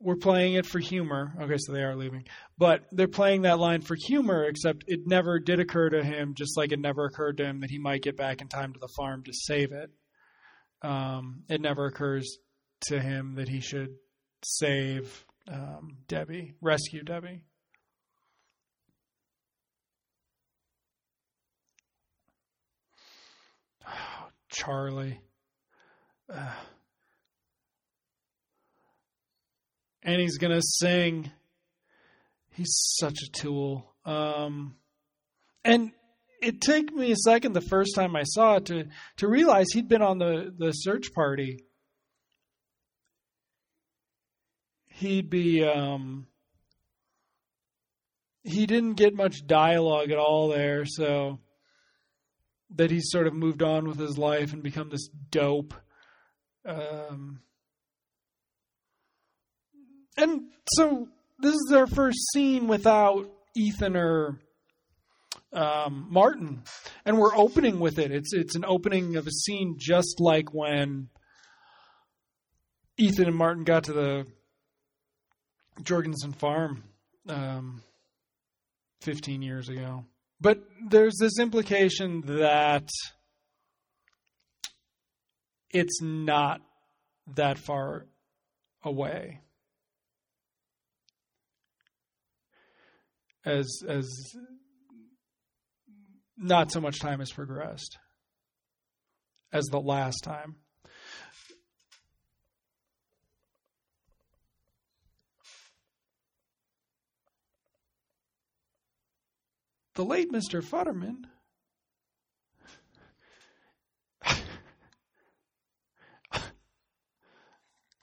[SPEAKER 1] We're playing it for humor. Okay, so they are leaving, but they're playing that line for humor. Except it never did occur to him, just like it never occurred to him that he might get back in time to the farm to save it. Um, it never occurs to him that he should save um, Debbie, rescue Debbie. Charlie. And he's going to sing. He's such a tool. Um, and it took me a second the first time I saw it to to realize he'd been on the the search party. He'd be um, he didn't get much dialogue at all there, so that he's sort of moved on with his life and become this dope. Um, and so this is our first scene without Ethan or um, Martin, and we're opening with it. It's it's an opening of a scene just like when Ethan and Martin got to the Jorgensen farm um, 15 years ago. But there's this implication that it's not that far away. As as not so much time has progressed as the last time. The late Mr. Futterman.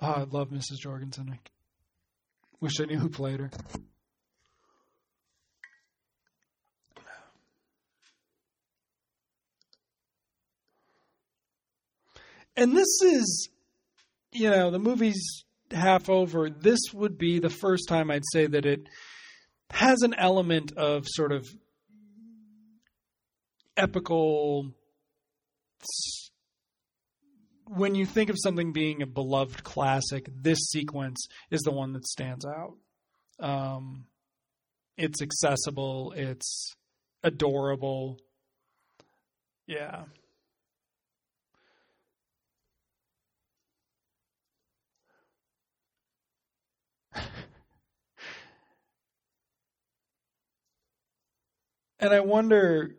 [SPEAKER 1] Oh, I love Mrs. Jorgensen. I wish I knew who played her. And this is, you know, the movie's half over. This would be the first time I'd say that it has an element of sort of epical. When you think of something being a beloved classic, this sequence is the one that stands out. Um, it's accessible. It's adorable. Yeah. and I wonder.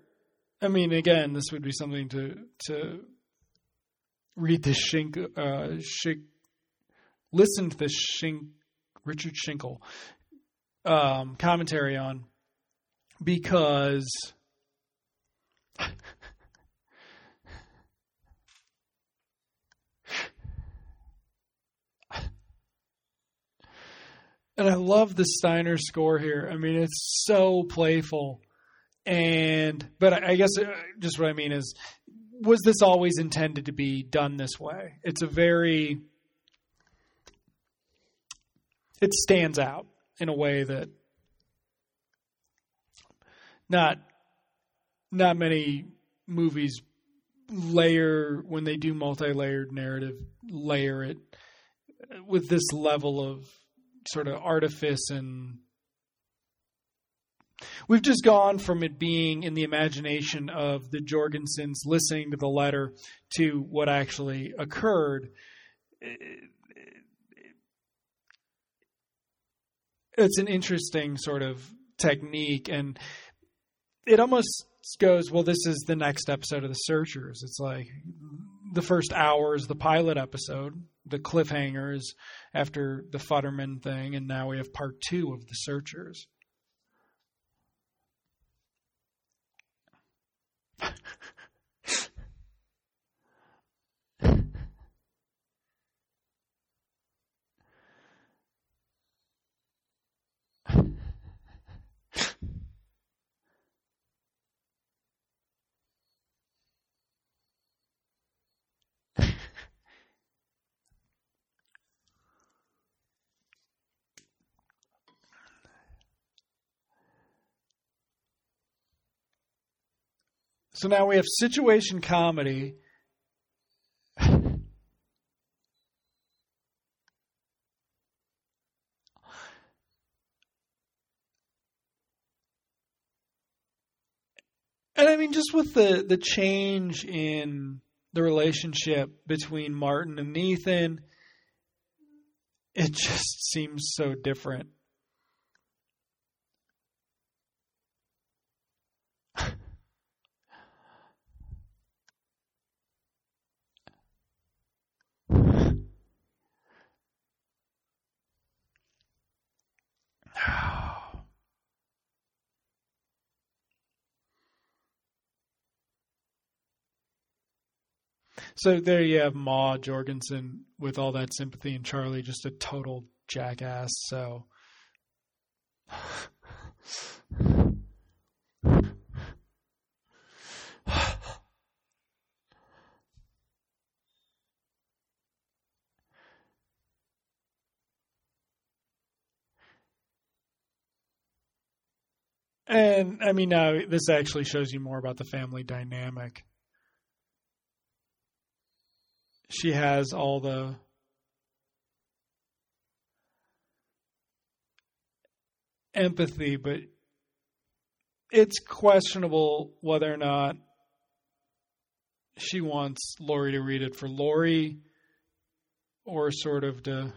[SPEAKER 1] I mean, again, this would be something to to read the Shink, uh, Shink listen to the Shink Richard Schinkel um, commentary on because and I love the Steiner score here. I mean, it's so playful, and but I guess uh, just what I mean is, was this always intended to be done this way? It's a very it stands out in a way that not not many movies layer when they do multi-layered narrative layer it with this level of sort of artifice and we've just gone from it being in the imagination of the Jorgensens listening to the letter to what actually occurred. It's an interesting sort of technique, and it almost goes, well, this is the next episode of The Searchers. It's like the first hour is the pilot episode, the cliffhangers after the Futterman thing, and now we have part two of The Searchers. So now we have situation comedy. and I mean, just with the the change in the relationship between Martin and Ethan, it just seems so different. So there you have Ma Jorgensen with all that sympathy, and Charlie just a total jackass. So. And I mean, now this actually shows you more about the family dynamic. She has all the empathy, but it's questionable whether or not she wants Laurie to read it for Laurie or sort of to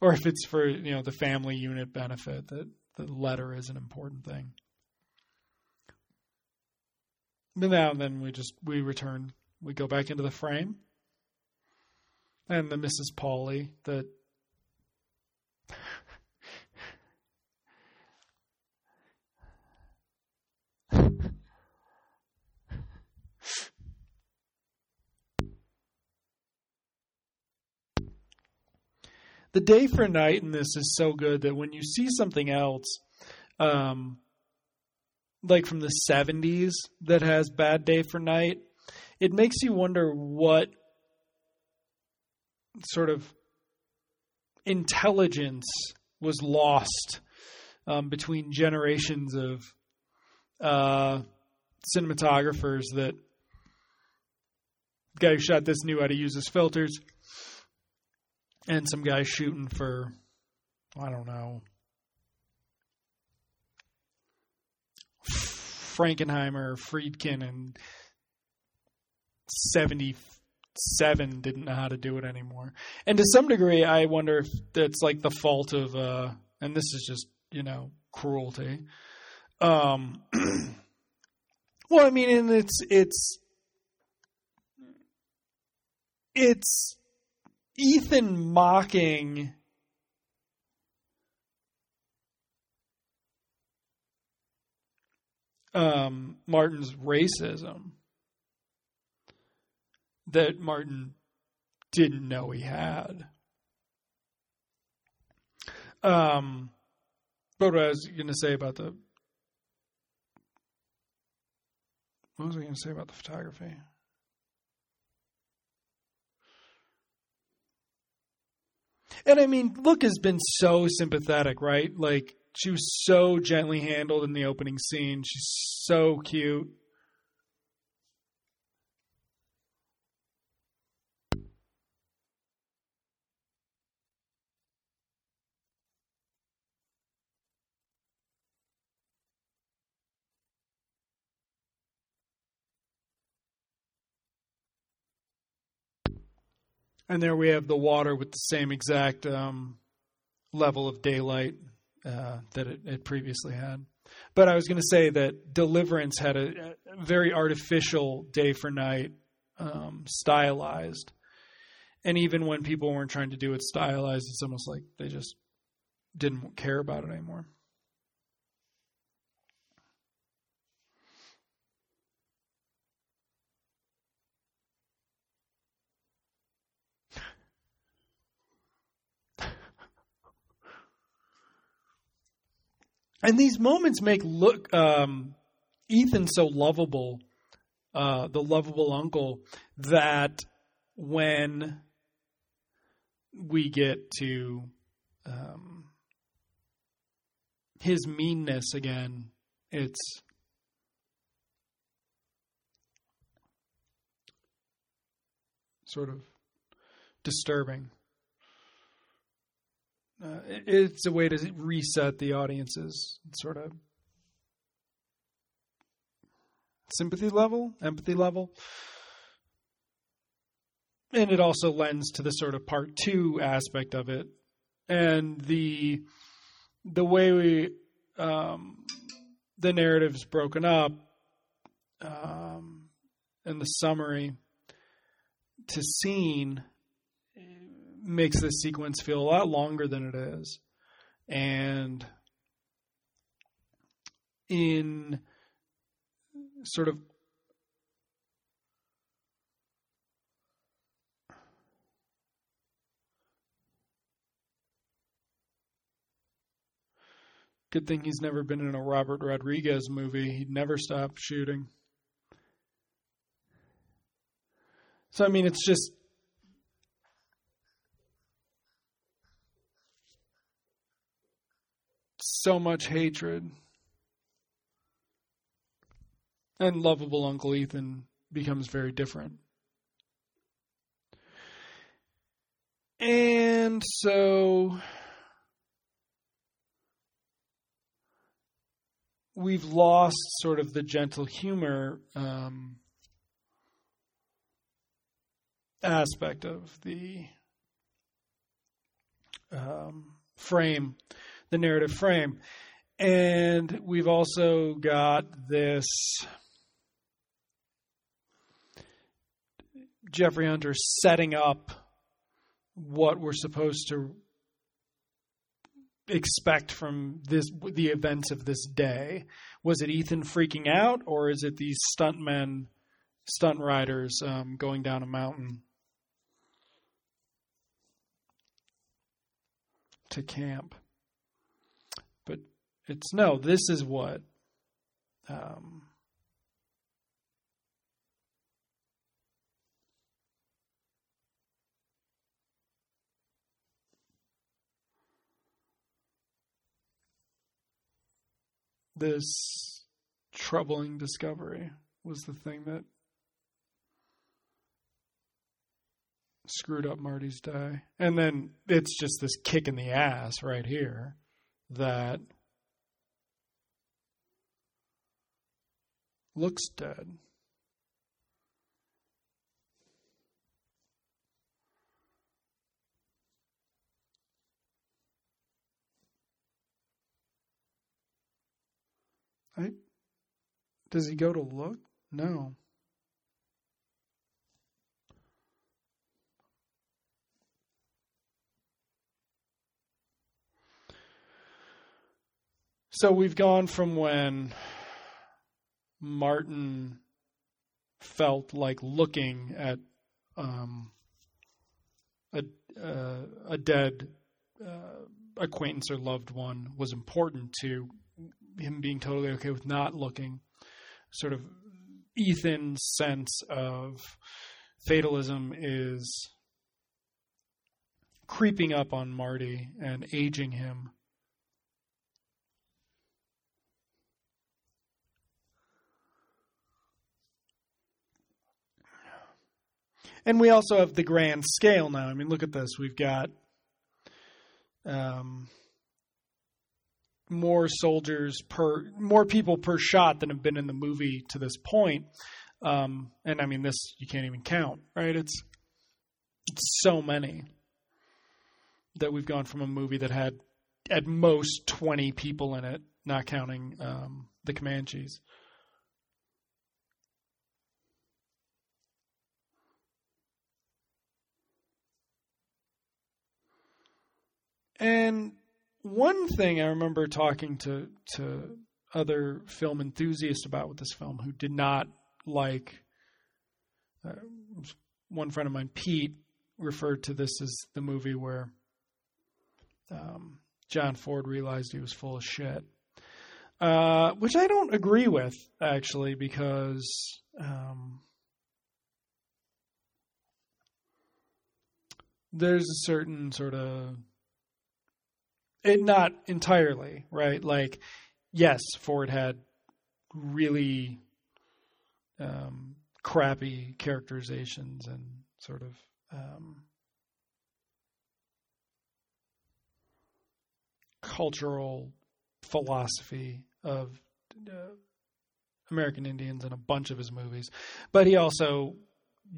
[SPEAKER 1] or if it's for you know the family unit benefit that the letter is an important thing. But now and then we just we return we go back into the frame. And the Mrs. Polly that the day for night in this is so good that when you see something else, um, like from the 70s that has bad day for night, it makes you wonder what sort of intelligence was lost um, between generations of uh, cinematographers that guy who shot this knew how to use his filters and some guys shooting for I don't know Frankenheimer, Friedkin, and seventy seven didn't know how to do it anymore. And to some degree, I wonder if that's like the fault of, uh, and this is just you know cruelty. Um, well, I mean, and it's it's it's Ethan mocking um, Martin's racism that Martin didn't know he had. Um, but what I was going to say about the what was I going to say about the photography? And I mean, Look has been so sympathetic, right? Like she was so gently handled in the opening scene. She's so cute. And there we have the water with the same exact um, level of daylight uh, that it, it, previously had. But I was going to say that Deliverance had a, a, very artificial day for night, um, stylized. And even when people weren't trying to do it stylized, it's almost like they just didn't care about it anymore. And these moments make look um, Ethan so lovable, uh, the lovable uncle, that when we get to um, his meanness again, it's sort of disturbing. Uh, it's a way to reset the audience's sort of sympathy level, empathy level. And it also lends to the sort of part two aspect of it. And the the way we um, the narrative's broken up um, and the summary to scene makes this sequence feel a lot longer than it is. And in sort of Good thing he's never been in a Robert Rodriguez movie. He'd never stop shooting. So, I mean, it's just. So much hatred. And lovable Uncle Ethan becomes very different. And so we've lost sort of the gentle humor um, aspect of the um, frame, the narrative frame. And we've also got this Jeffrey Hunter setting up what we're supposed to expect from this the events of this day? Was it Ethan freaking out, or is it these stuntmen, stunt riders um, going down a mountain to camp? It's no. This is what. Um, this troubling discovery was the thing that screwed up Marty's day. And then it's just this kick in the ass right here that looks dead. I, does he go to look? No. So we've gone from when Martin felt like looking at um, a, uh, a dead uh, acquaintance or loved one was important to him being totally okay with not looking, sort of Ethan's sense of fatalism is creeping up on Marty and aging him. And we also have the grand scale now. I mean, look at this. We've got um, more soldiers per more people per shot than have been in the movie to this point. Um, and I mean, this you can't even count, right? It's it's so many that we've gone from a movie that had at most twenty people in it, not counting um, the Comanches. And one thing I remember talking to to other film enthusiasts about with this film who did not like uh, one friend of mine, Pete, referred to this as the movie where um, John Ford realized he was full of shit. Uh, which I don't agree with, actually, because um, there's a certain sort of it not entirely, right? Like, yes, Ford had really um, crappy characterizations and sort of um, cultural philosophy of uh, American Indians in a bunch of his movies, but he also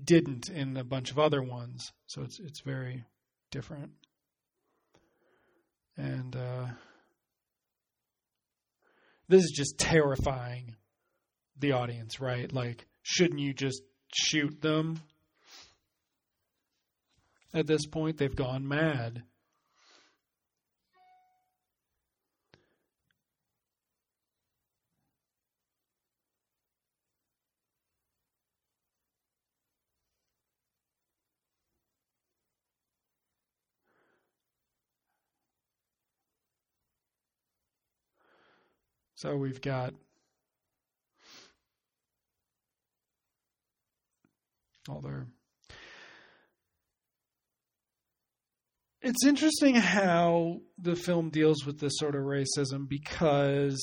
[SPEAKER 1] didn't in a bunch of other ones. So it's it's very different. And uh, this is just terrifying the audience, right? Like, shouldn't you just shoot them? At this point, they've gone mad. So we've got all there. It's interesting how the film deals with this sort of racism because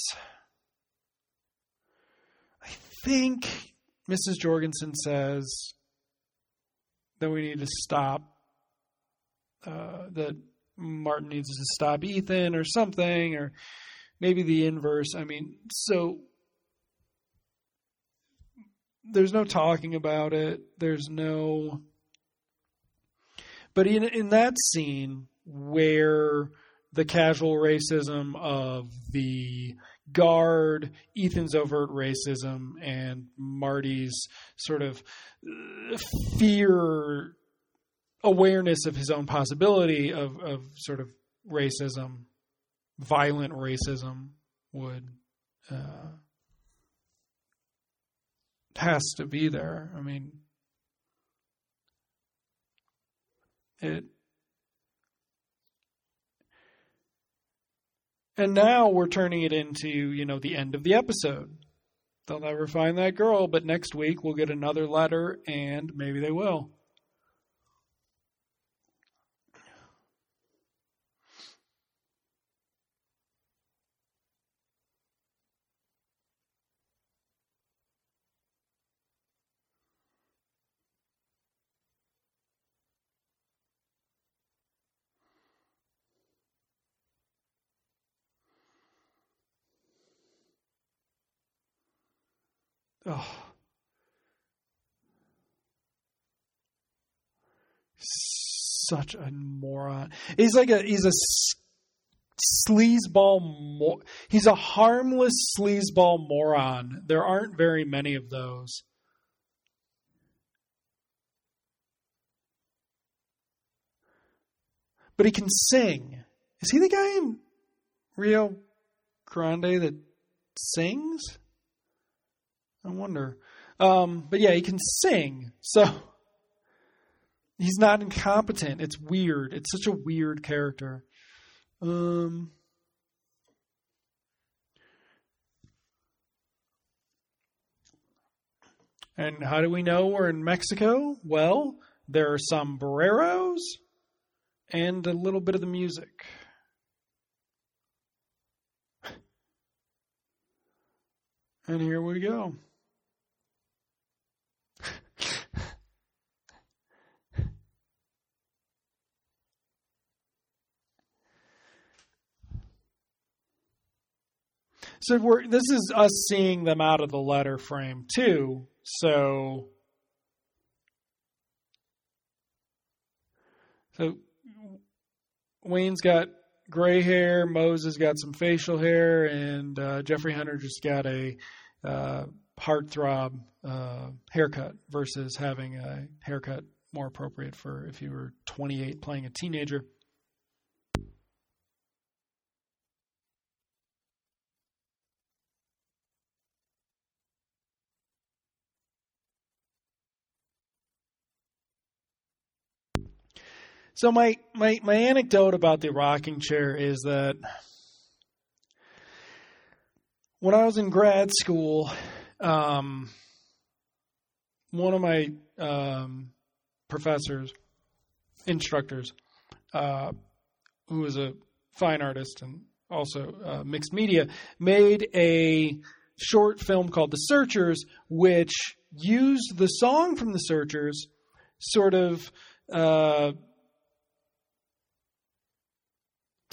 [SPEAKER 1] I think Mrs. Jorgensen says that we need to stop, uh, that Martin needs to stop Ethan or something, or maybe the inverse. I mean, so there's no talking about it. There's no. But in in that scene where the casual racism of the guard, Ethan's overt racism, and Marty's sort of uh, fear, awareness of his own possibility of, of sort of racism violent racism would uh, has to be there. I mean, it. And now we're turning it into, you know, the end of the episode. They'll never find that girl, but next week we'll get another letter and maybe they will. Oh. Such a moron. He's like a he's a sleazeball mo- he's a harmless sleazeball moron. There aren't very many of those. But he can sing. Is he the guy in Rio Grande that sings? I wonder. Um, but yeah, he can sing. So he's not incompetent. It's weird. It's such a weird character. Um, and how do we know we're in Mexico? Well, there are sombreros and a little bit of the music. And here we go. So we're this is us seeing them out of the letter frame too. So so Wayne's got gray hair, Mose's got some facial hair, and uh, Jeffrey Hunter just got a uh, heartthrob uh, haircut versus having a haircut more appropriate for if you were 28 playing a teenager. So my, my, my anecdote about the rocking chair is that when I was in grad school, um, one of my um, professors, instructors, uh, who was a fine artist and also uh, mixed media, made a short film called The Searchers, which used the song from The Searchers sort of. Uh,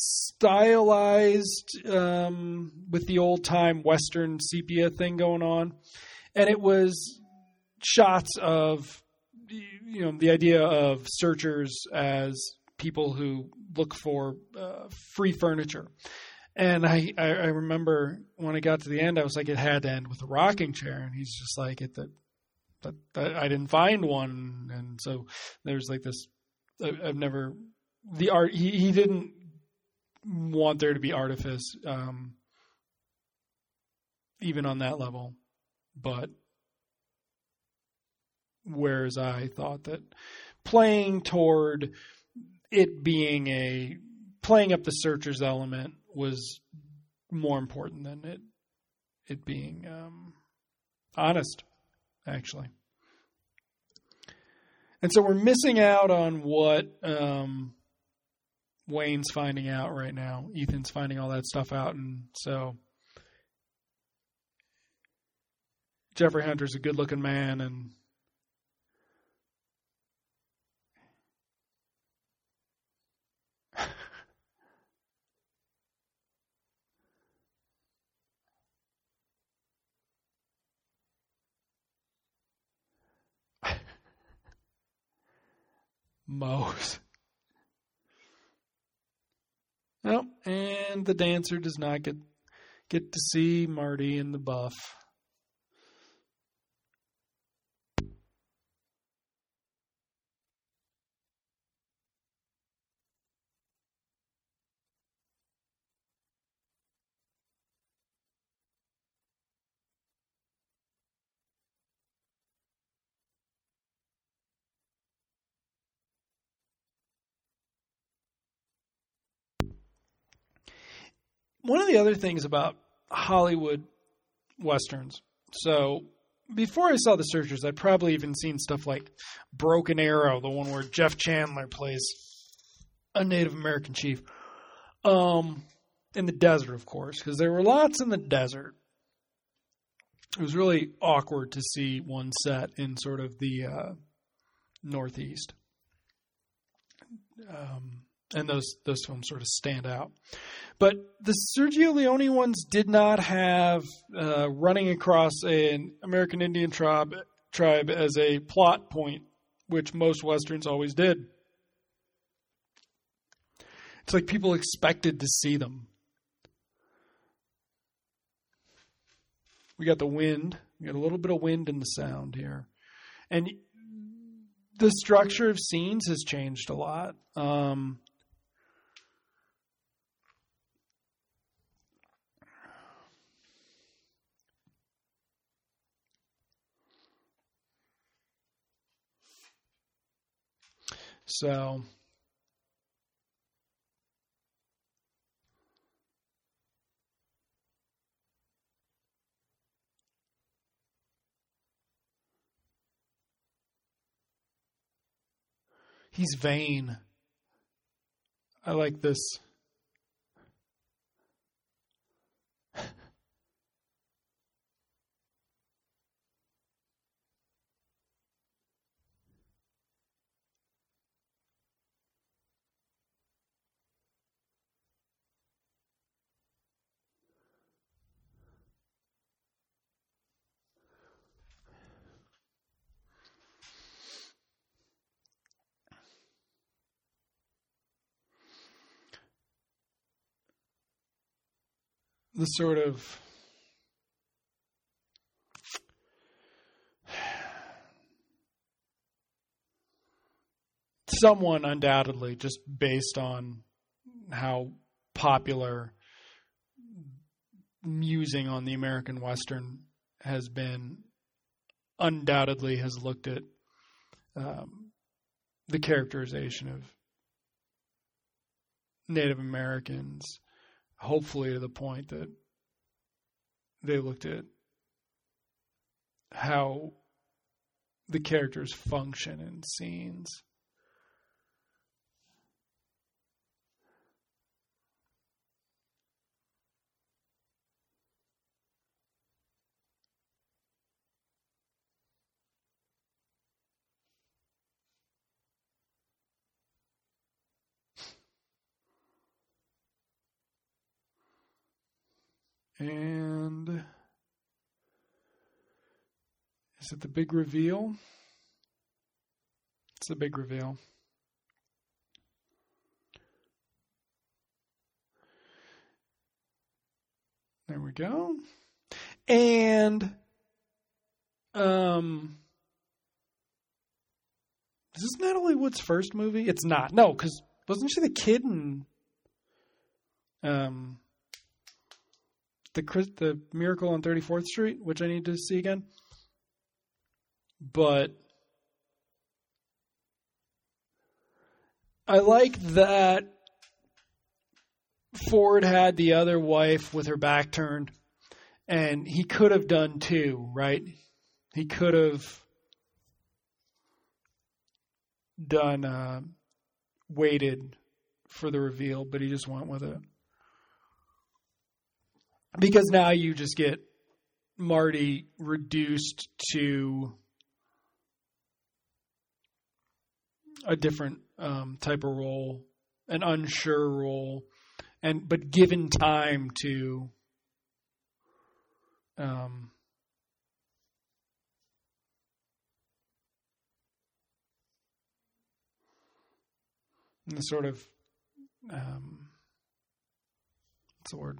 [SPEAKER 1] stylized um, with the old time Western sepia thing going on, and it was shots of you know the idea of searchers as people who look for uh, free furniture. And I, I, I remember when I got to the end, I was like, it had to end with a rocking chair, and he's just like, it that, that, that I didn't find one, and so there's like this. I, I've never the art. He he didn't want there to be artifice, um, even on that level, but whereas I thought that playing toward it being a playing up the searchers element was more important than it it being um, honest, actually. And so we're missing out on what um, Wayne's finding out right now. Ethan's finding all that stuff out, and so Jeffrey Hunter's a good-looking man, and Mose. Well, and the dancer does not get get to see Marty in the buff. One of the other things about Hollywood westerns. So before I saw The Searchers, I'd probably even seen stuff like Broken Arrow, the one where Jeff Chandler plays a Native American chief. Um, in the desert, of course, because there were lots in the desert. It was really awkward to see one set in sort of the uh, Northeast. Um, and those those films sort of stand out. But the Sergio Leone ones did not have uh, running across an American Indian tribe tribe as a plot point, which most westerns always did. It's like people expected to see them. We got the wind. We got a little bit of wind in the sound here, and the structure of scenes has changed a lot. Um, So he's vain. I like this. The sort of someone undoubtedly just based on how popular musing on the American Western has been undoubtedly has looked at um, the characterization of Native Americans hopefully to the point that they looked at how the characters function in scenes. And is it the big reveal? It's the big reveal. There we go. And um is this Natalie Wood's first movie? It's not. No, because wasn't she the kid in um the the Miracle on Thirty Fourth Street, which I need to see again? But I like that Ford had the other wife with her back turned, and he could have done too, right? He could have done uh, waited for the reveal, but he just went with it because now you just get Marty reduced to a different um, type of role, an unsure role, and but given time to um, the sort of um, what's the word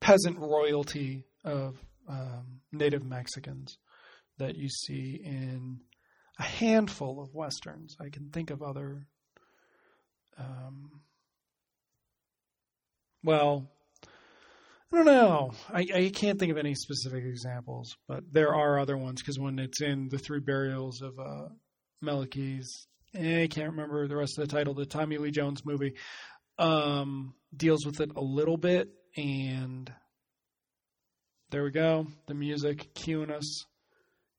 [SPEAKER 1] peasant royalty of um, native Mexicans that you see in a handful of westerns. I can think of other. Um, well, I don't know. I, I can't think of any specific examples, but there are other ones because when it's in the three burials of uh, Melquiades, I can't remember the rest of the title. The Tommy Lee Jones movie um, deals with it a little bit, and there we go. The music cueing us,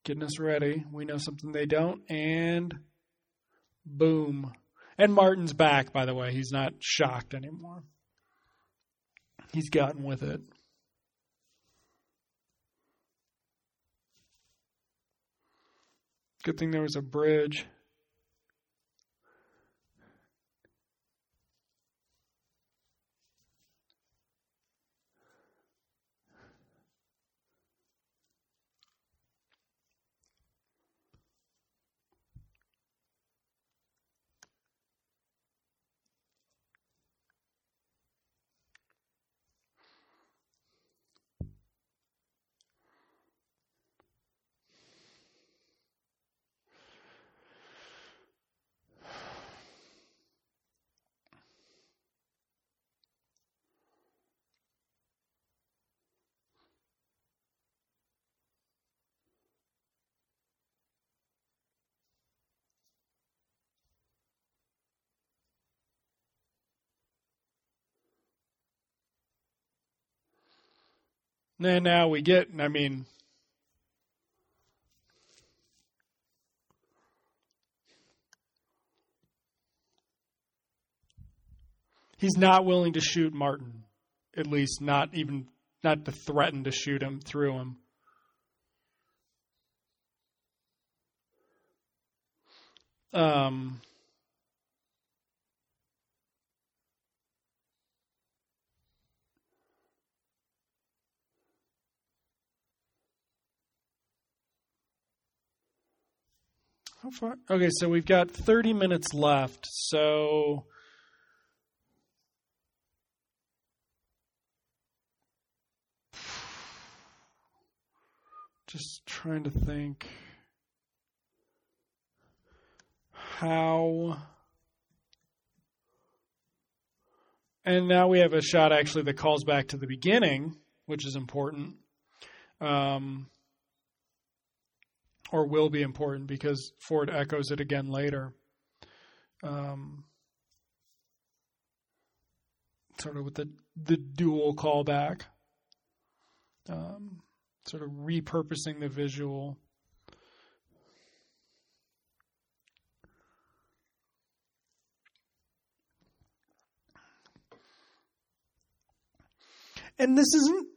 [SPEAKER 1] getting us ready. We know something they don't, and boom. And Martin's back, by the way. He's not shocked anymore. He's gotten with it. Good thing there was a bridge. And now we get, I mean, he's not willing to shoot Martin, at least not even not to threaten to shoot him through him. Um, How far? Okay, so we've got 30 minutes left. So. Just trying to think how. And now we have a shot actually that calls back to the beginning, which is important. Um, or will be important because Ford echoes it again later. Um, sort of with the the dual callback, um, sort of repurposing the visual. And this isn't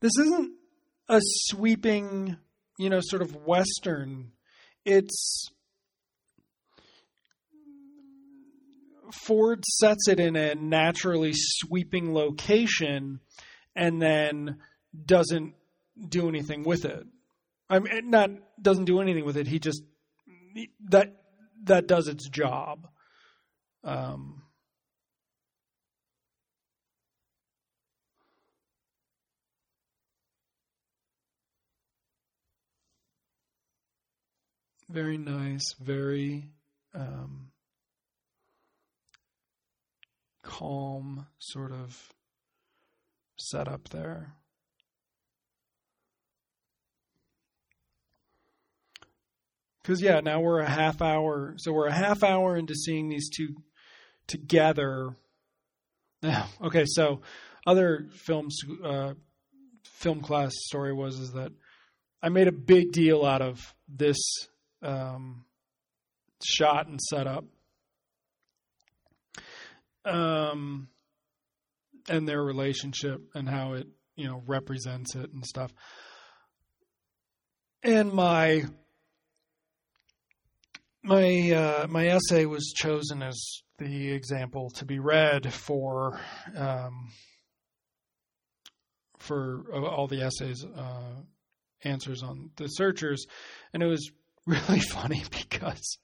[SPEAKER 1] this isn't a sweeping, you know, sort of Western. It's Ford sets it in a naturally sweeping location and then doesn't do anything with it. I mean, not doesn't do anything with it. He just that that does its job. Um, very nice, very um, calm sort of setup there. Because yeah, now we're a half hour. So we're a half hour into seeing these two together. Okay, so other films, uh, film class story was is that I made a big deal out of this um, shot and setup, um, and their relationship and how it you know represents it and stuff. And my my uh, my essay was chosen as the example to be read for um, for all the essays uh, answers on the searchers, and it was really funny because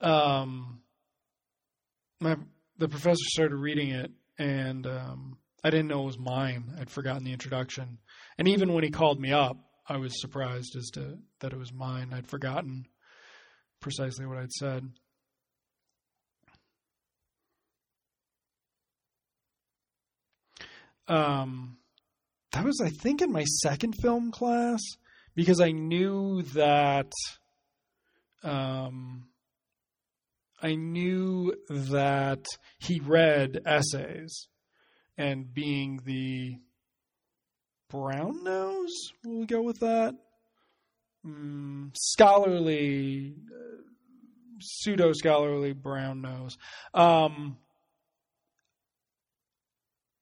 [SPEAKER 1] um, my the professor started reading it, and um, I didn't know it was mine. I'd forgotten the introduction, and even when he called me up, I was surprised as to that it was mine. I'd forgotten precisely what I'd said. Um, that was, I think, in my second film class because I knew that. Um, I knew that he read essays, and being the brown nose. Will we go with that? Mm, scholarly, uh, pseudo scholarly brown nose. Um,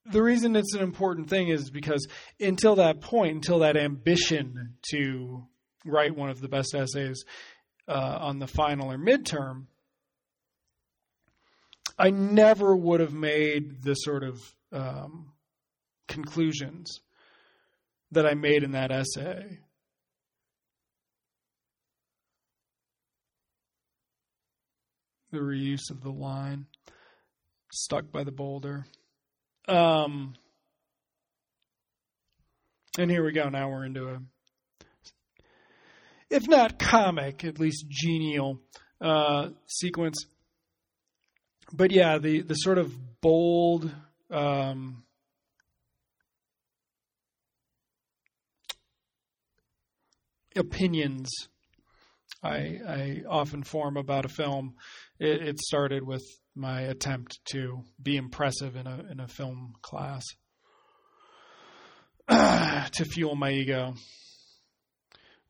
[SPEAKER 1] the reason it's an important thing is because until that point, until that ambition to write one of the best essays uh, on the final or midterm, I never would have made the sort of um, conclusions that I made in that essay. The reuse of the line, stuck by the boulder. Um, and here we go. Now we're into a, if not comic, at least genial uh, sequence. But yeah, the the sort of bold. Um, opinions I, I often form about a film. It, it, started with my attempt to be impressive in a in a film class. To fuel my ego,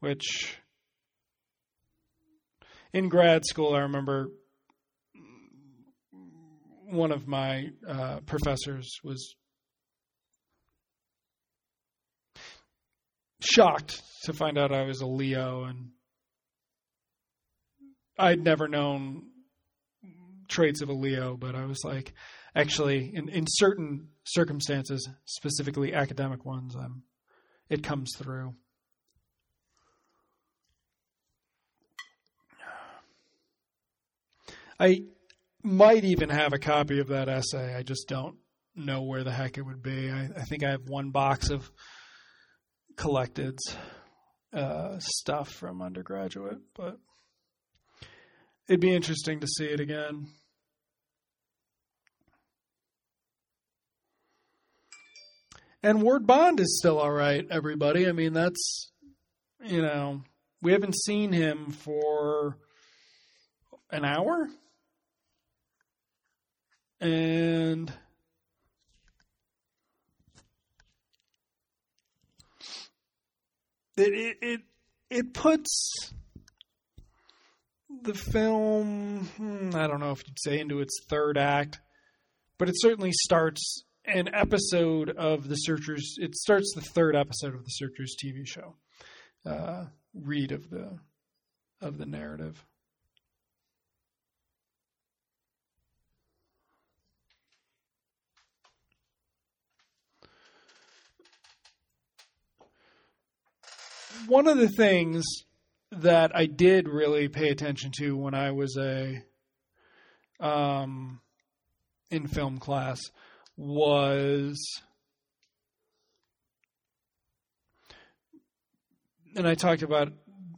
[SPEAKER 1] which in grad school I remember one of my uh, professors was shocked to find out I was a Leo and I'd never known traits of a Leo, but I was like, actually, in, in certain circumstances, specifically academic ones, I'm, it comes through. I might even have a copy of that essay. I just don't know where the heck it would be. I, I think I have one box of collected uh, stuff from undergraduate, but it'd be interesting to see it again. And Ward Bond is still all right, everybody. I mean, that's, you know, we haven't seen him for an hour. And it it it, it puts the film hmm, I don't know if you'd say into its third act, but it certainly starts an episode of the Searchers. It starts the third episode of the Searchers TV show. Uh, read of the of the narrative. One of the things that I did really pay attention to when I was a um, in film class was and I talked about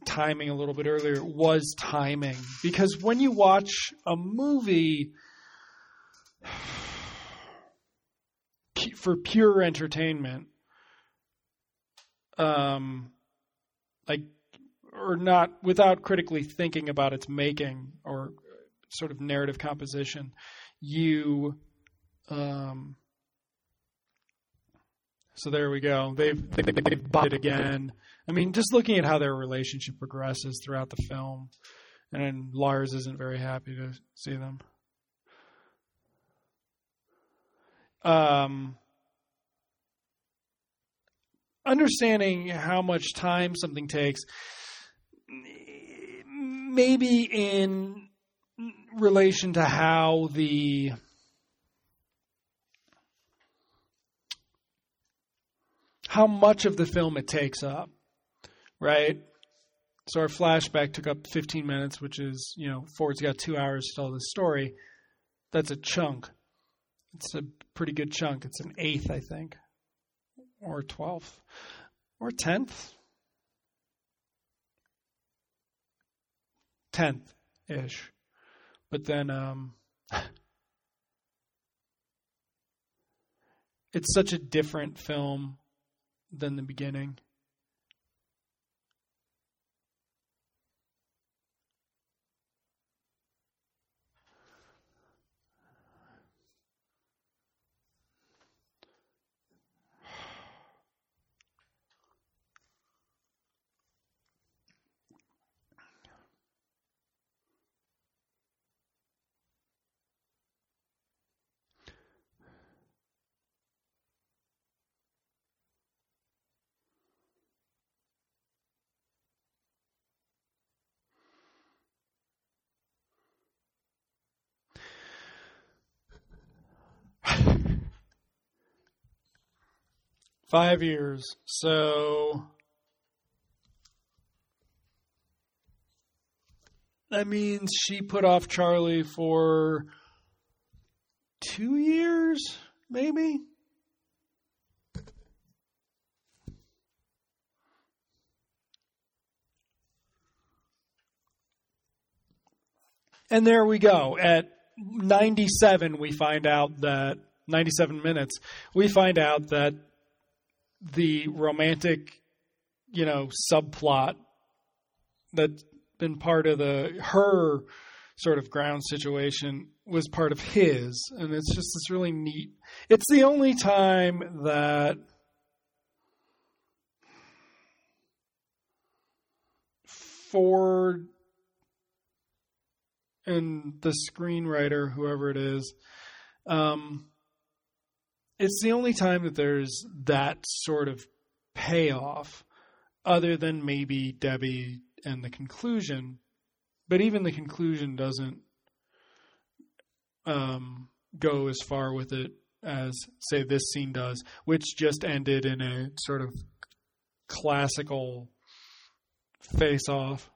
[SPEAKER 1] timing a little bit earlier was timing. Because when you watch a movie for pure entertainment um like or not without critically thinking about its making or sort of narrative composition you um so there we go they've they've, they've bought it again I mean, just looking at how their relationship progresses throughout the film, and Lars isn't very happy to see them. Um, understanding how much time something takes, maybe in relation to how the how much of the film it takes up right? So our flashback took up 15 minutes, which is, you know, Ford's got two hours to tell the story. That's a chunk. It's a pretty good chunk. It's an eighth, I think, or 12th, or 10th. 10th ish. But then, um, it's such a different film than the beginning. Five years. So that means she put off Charlie for two years, maybe? And there we go. At 97, we find out that, 97 minutes, we find out that the romantic, you know, subplot that's been part of the her sort of ground situation was part of his, and it's just this really neat. It's the only time that Ford and the screenwriter, whoever it is, um, it's the only time that there's that sort of payoff, other than maybe Debbie and the conclusion. But even the conclusion doesn't um, go as far with it as, say, this scene does, which just ended in a sort of classical face off.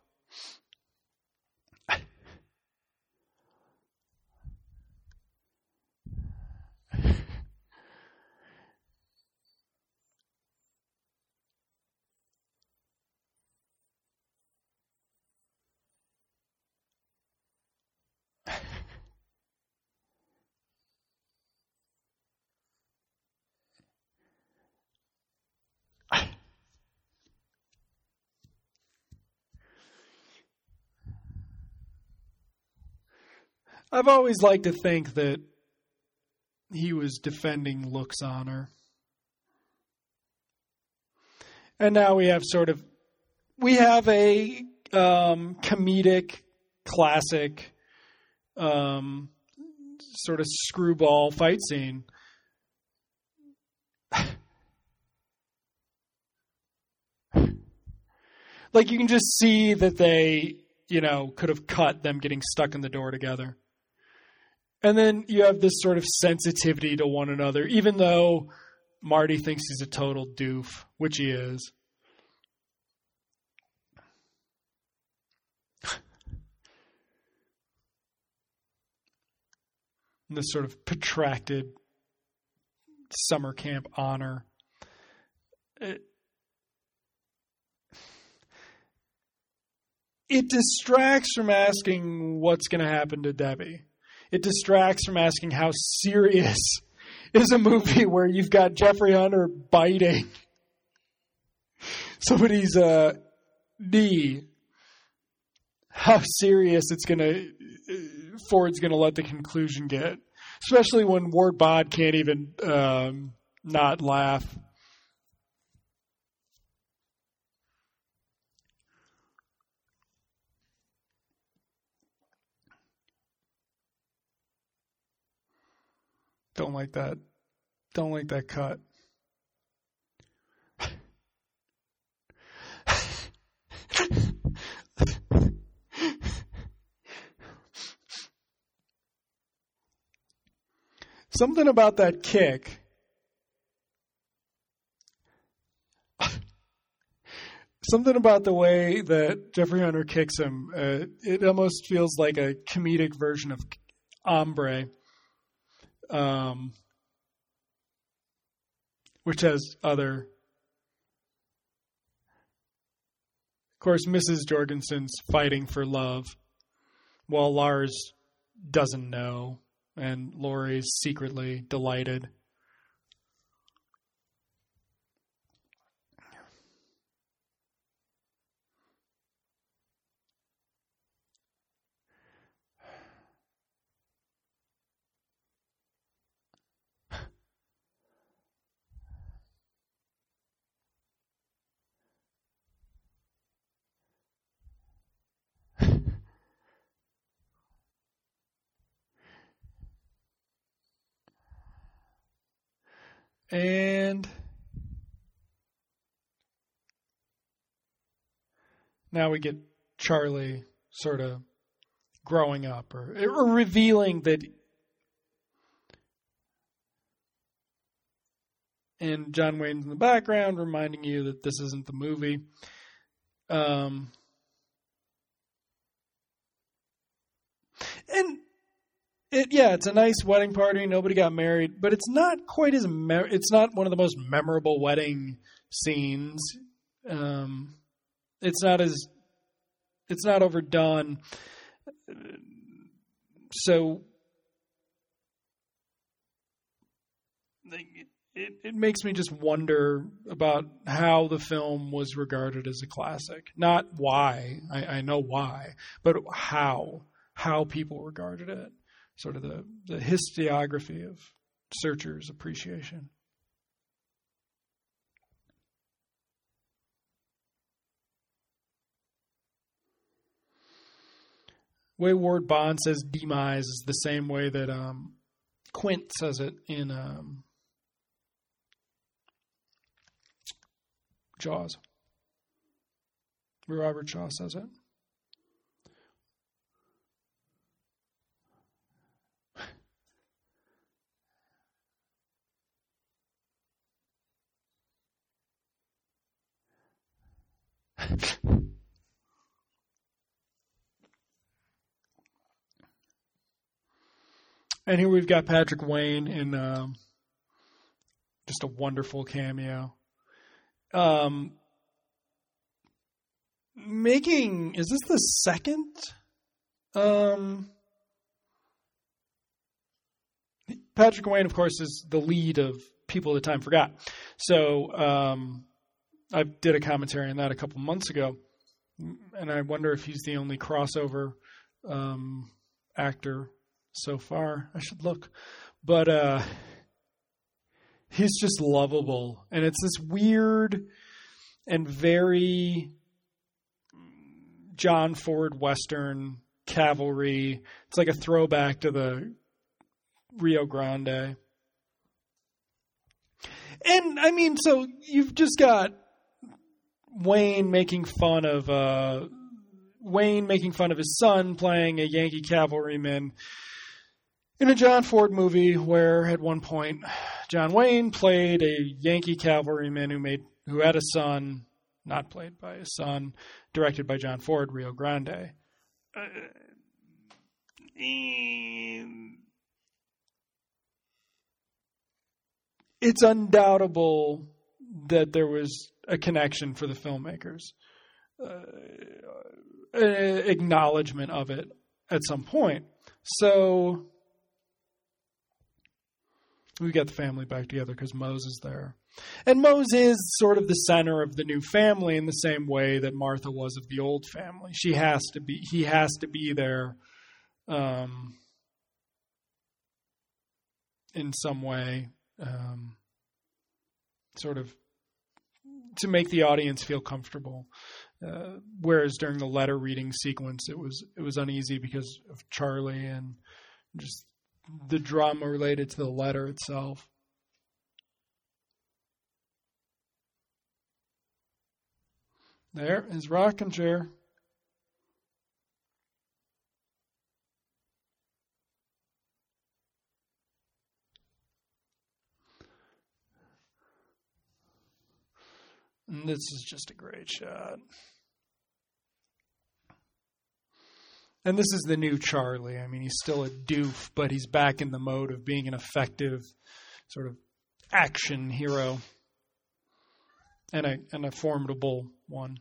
[SPEAKER 1] I've always liked to think that he was defending Look's honor. And now we have sort of we have a um, comedic classic um, sort of screwball fight scene. like you can just see that they, you know, could have cut them getting stuck in the door together. And then you have this sort of sensitivity to one another, even though Marty thinks he's a total doof, which he is. this sort of protracted summer camp honor. It, it distracts from asking what's going to happen to Debbie. It distracts from asking how serious is a movie where you've got Jeffrey Hunter biting somebody's uh, knee. How serious it's going to Ford's going to let the conclusion get, especially when Ward Bond can't even um, not laugh. Don't like that. Don't like that cut. Something about that kick. Something about the way that Jeffrey Hunter kicks him. Uh, it almost feels like a comedic version of Hombre, um, which has other. Of course, Mrs. Jorgensen's fighting for love, while Lars doesn't know and Laurie's secretly delighted. And now we get Charlie sort of growing up or, or revealing that and John Wayne's in the background reminding you that this isn't the movie. Um, and it, yeah, it's a nice wedding party. Nobody got married, but it's not quite as me- it's not one of the most memorable wedding scenes. Um, it's not as it's not overdone. So it, it makes me just wonder about how the film was regarded as a classic. Not why, I, I know why, but how how people regarded it sort of the, the historiography of Searcher's appreciation. way Ward Bond says demise is the same way that um, Quint says it in um, Jaws. Robert Shaw says it. And here we've got Patrick Wayne in um, just a wonderful cameo. Um, making is this the second? Um, Patrick Wayne, of course, is the lead of People at the Time Forgot. So um, I did a commentary on that a couple months ago, and I wonder if he's the only crossover um, actor so far. I should look, but uh, he's just lovable, and it's this weird and very John Ford Western cavalry. It's like a throwback to the Rio Grande. And I mean, so you've just got Wayne making fun of uh, Wayne making fun of his son playing a Yankee cavalryman in a John Ford movie where at one point John Wayne played a Yankee cavalryman who made who had a son, not played by his son, directed by John Ford, Rio Grande. Uh, it's undoubtable that there was a connection for the filmmakers, uh, acknowledgement of it at some point. So we get the family back together because Mose is there. And Mose is sort of the center of the new family in the same way that Martha was of the old family. She has to be, he has to be there um, in some way, um, sort of to make the audience feel comfortable. Uh, whereas during the letter reading sequence, it was it was uneasy because of Charlie and just the drama related to the letter itself. There is rocking chair. And this is just a great shot. And this is the new Charlie. I mean, he's still a doof, but he's back in the mode of being an effective sort of action hero and a and a formidable one.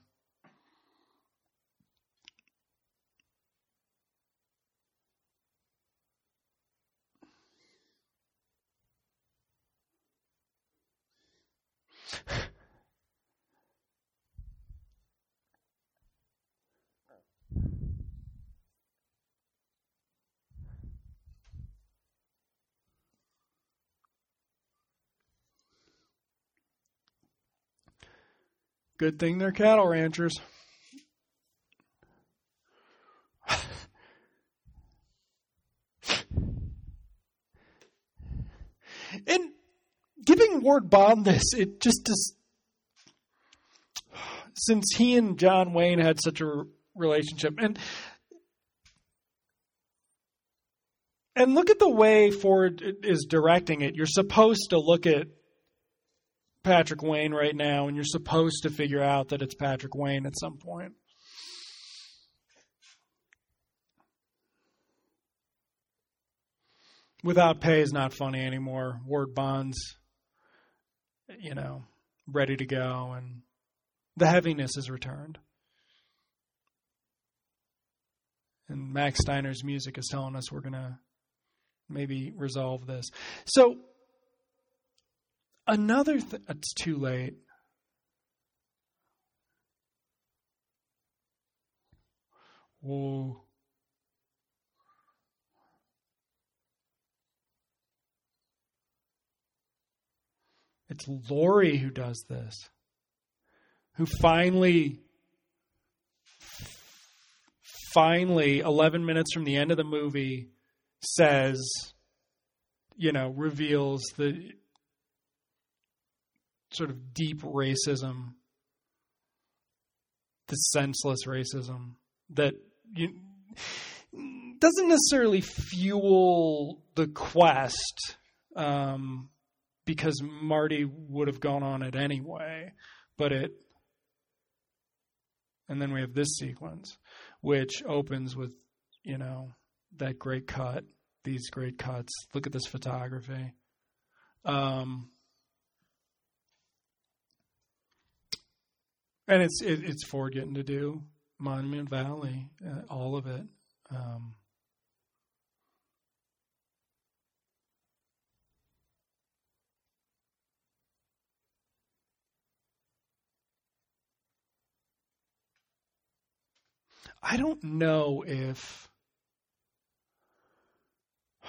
[SPEAKER 1] Good thing they're cattle ranchers. and giving Ward Bond this, it just is. Since he and John Wayne had such a relationship, and and look at the way Ford is directing it. You're supposed to look at Patrick Wayne right now, and you're supposed to figure out that it's Patrick Wayne at some point. Without pay is not funny anymore. Ward Bonds, you know, ready to go, and the heaviness is returned. And Max Steiner's music is telling us we're going to maybe resolve this. So, Another th- it's too late. Whoa. It's Laurie who does this. Who finally finally 11 minutes from the end of the movie says you know reveals the sort of deep racism, the senseless racism that you, doesn't necessarily fuel the quest um, because Marty would have gone on it anyway, but it. And then we have this sequence, which opens with, you know, that great cut, these great cuts. Look at this photography. Um, and it's it, it's Ford getting to do Monument Valley, uh, all of it. Um, I don't know if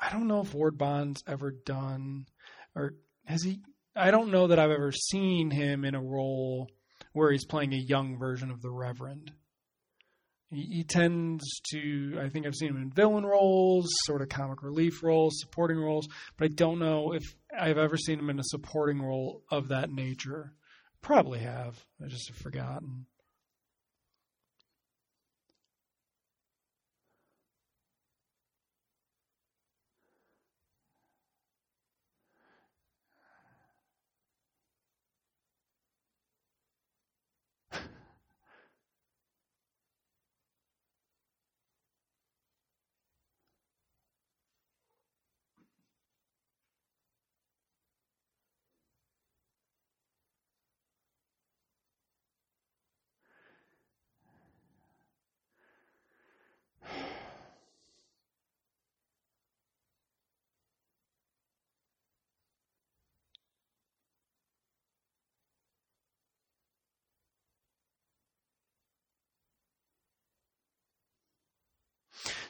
[SPEAKER 1] I don't know if Ward Bond's ever done or has he I don't know that I've ever seen him in a role where he's playing a young version of the Reverend. He, he tends to, I think I've seen him in villain roles, sort of comic relief roles, supporting roles, but I don't know if I've ever seen him in a supporting role of that nature. Probably have. I just have forgotten.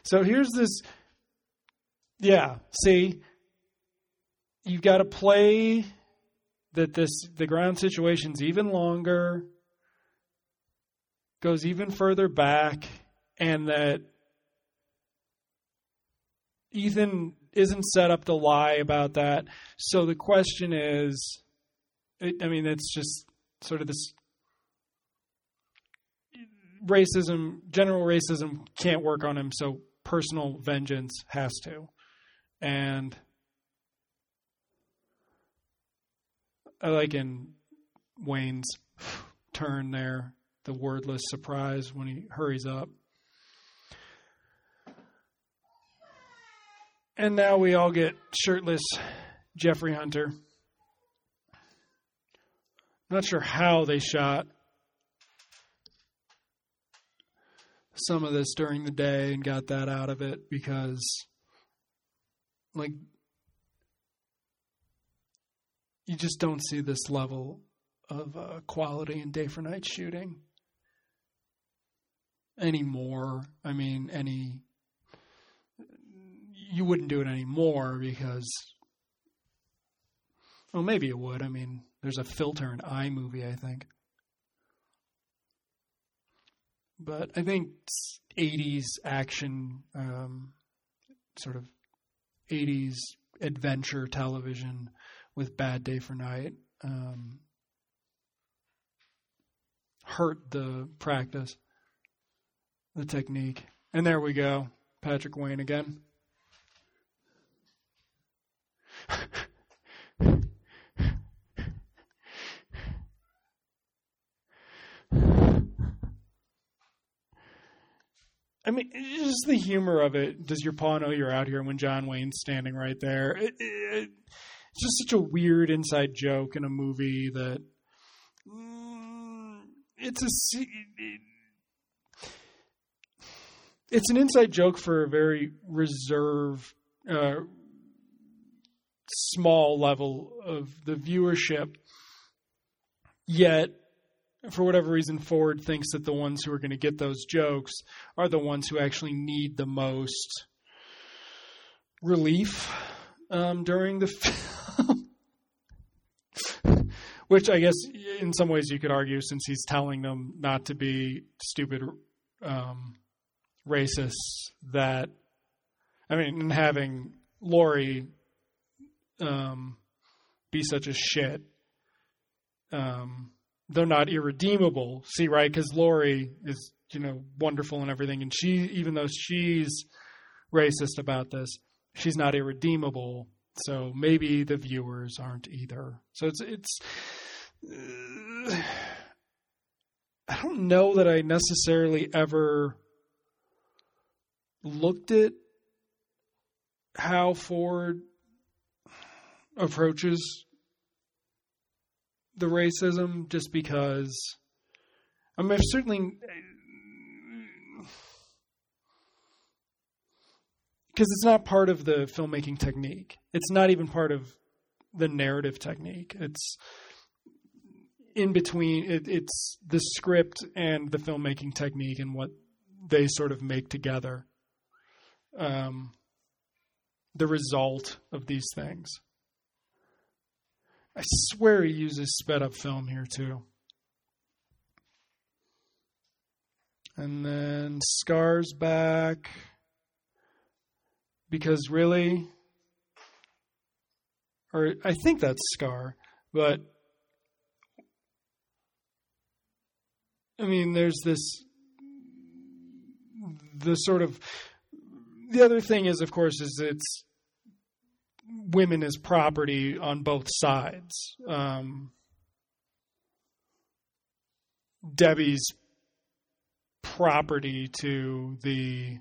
[SPEAKER 1] So here's this. Yeah, see, you've got to play that this the ground situation's even longer, goes even further back, and that Ethan isn't set up to lie about that. So the question is, I mean, it's just sort of this racism, general racism can't work on him, so personal vengeance has to. And I like in Wayne's turn there, the wordless surprise when he hurries up. And now we all get shirtless Jeffrey Hunter. Not sure how they shot some of this during the day and got that out of it because, like, you just don't see this level of uh, quality in day for night shooting anymore. I mean, any you wouldn't do it anymore because, well, maybe it would. I mean, there's a filter in iMovie, I think. But I think 80s action, um, sort of 80s adventure television with Bad Day for Night um, hurt the practice, the technique. And there we go. Patrick Wayne again. I mean, just the humor of it. Does your paw know you're out here when John Wayne's standing right there? It, it, it's just such a weird inside joke in a movie that mm, it's a it, it's an inside joke for a very reserved, uh, small level of the viewership. Yet for whatever reason, Ford thinks that the ones who are going to get those jokes are the ones who actually need the most relief um, during the film. Which I guess, in some ways, you could argue, since he's telling them not to be stupid um, racists, that I mean, and having Laurie um, be such a shit. Um, they're not irredeemable. See, right? Because Laurie is, you know, wonderful and everything, and she, even though she's racist about this, she's not irredeemable. So maybe the viewers aren't either. So it's it's. Uh, I don't know that I necessarily ever looked at how Ford approaches the racism just because I mean certainly because it's not part of the filmmaking technique. It's not even part of the narrative technique. It's in between. It, it's the script and the filmmaking technique and what they sort of make together. Um, the result of these things. I swear he uses sped up film here too. And then Scar's back. Because really, or I think that's Scar, but I mean, there's this, the sort of, the other thing is, of course, is it's women as property on both sides. Um, Debbie's property to the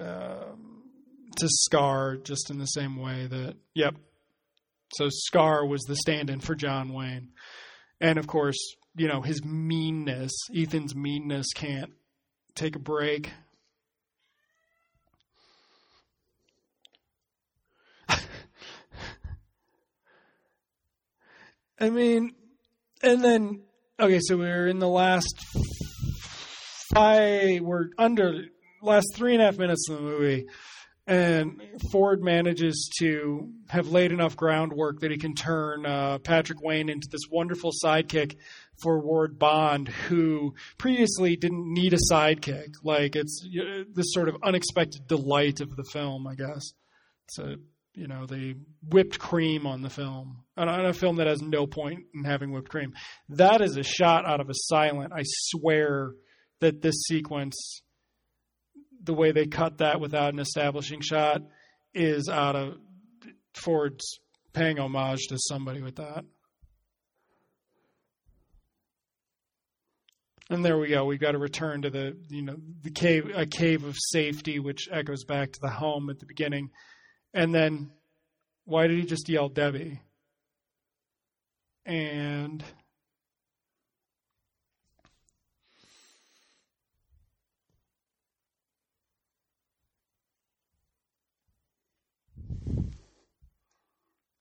[SPEAKER 1] uh, to Scar, just in the same way that yep. So Scar was the stand-in for John Wayne, and of course, you know his meanness. Ethan's meanness can't take a break I mean, and then okay, so we're in the last five. We're under last three and a half minutes of the movie, and Ford manages to have laid enough groundwork that he can turn uh, Patrick Wayne into this wonderful sidekick for Ward Bond, who previously didn't need a sidekick. Like it's this sort of unexpected delight of the film, I guess. A you know the whipped cream on the film on a film that has no point in having whipped cream. That is a shot out of a silent. I swear that this sequence the way they cut that without an establishing shot is out of Ford's paying homage to somebody with that. And there we go. We've got to return to the you know the cave a cave of safety, which echoes back to the home at the beginning. And then why did he just yell Debbie? And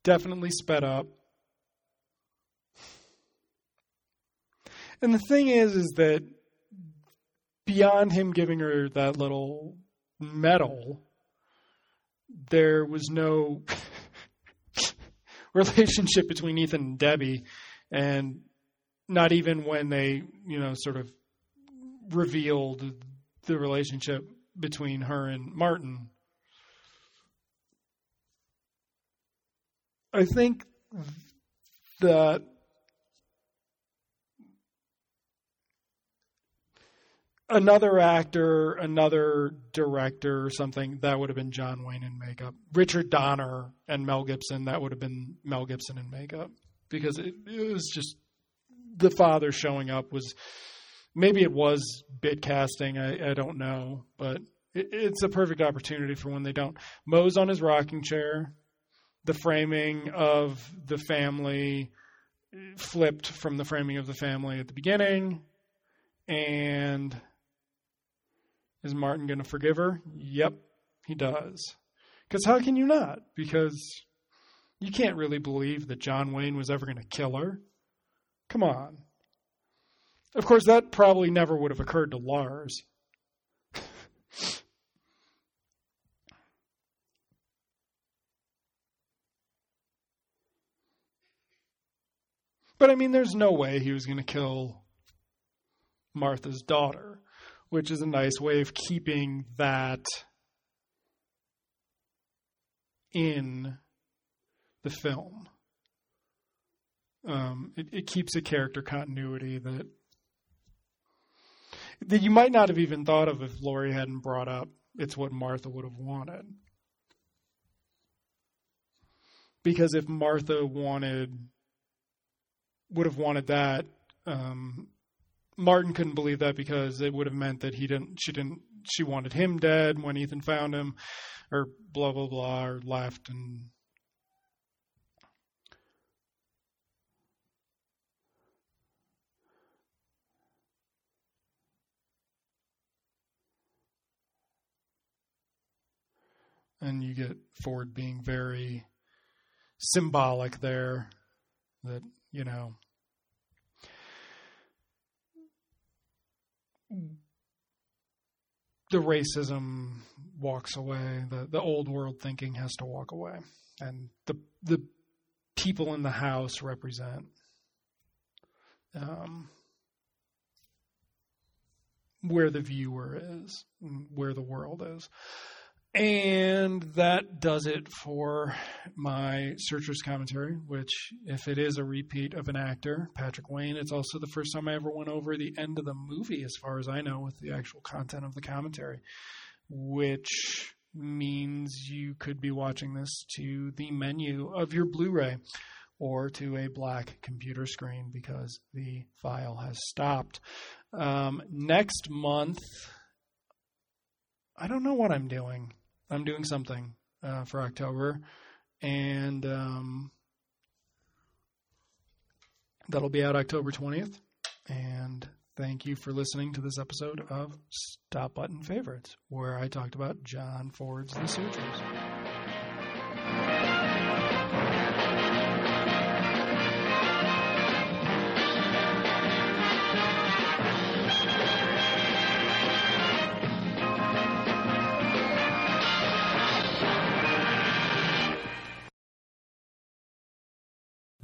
[SPEAKER 1] definitely sped up. And the thing is, is that beyond him giving her that little medal, there was no relationship between Ethan and Debbie, and not even when they, you know, sort of revealed the relationship between her and Martin. I think that another actor, another director or something, that would have been John Wayne in makeup. Richard Donner and Mel Gibson, that would have been Mel Gibson in makeup. Because it, it was just the father showing up was maybe it was bit casting, I, I don't know, but it, it's a perfect opportunity for when they don't. Mose on his rocking chair, the framing of the family flipped from the framing of the family at the beginning. And is Martin going to forgive her? Yep, he does. Because how can you not? Because you can't really believe that John Wayne was ever going to kill her. Come on. Of course, that probably never would have occurred to Lars. But I mean, there's no way he was going to kill Martha's daughter, which is a nice way of keeping that in the film. Um, it, it keeps a character continuity that that you might not have even thought of if Laurie hadn't brought up. It's what Martha would have wanted. Because if Martha wanted would have wanted that. Um, Martin couldn't believe that because it would have meant that he didn't. She didn't. She wanted him dead when Ethan found him, or blah blah blah, or left and. And you get Ford being very symbolic there that you know. The racism walks away. The the old world thinking has to walk away, and the the people in the house represent um, where the viewer is, where the world is. And that does it for my Searchers commentary, which, if it is a repeat of an actor, Patrick Wayne, it's also the first time I ever went over the end of the movie, as far as I know, with the actual content of the commentary, which means you could be watching this to the menu of your Blu ray or to a black computer screen because the file has stopped. Um, next month, I don't know what I'm doing. I'm doing something uh, for October, and um, that'll be out October 20th. And thank you for listening to this episode of Stop Button Favorites, where I talked about John Ford's The Searchers.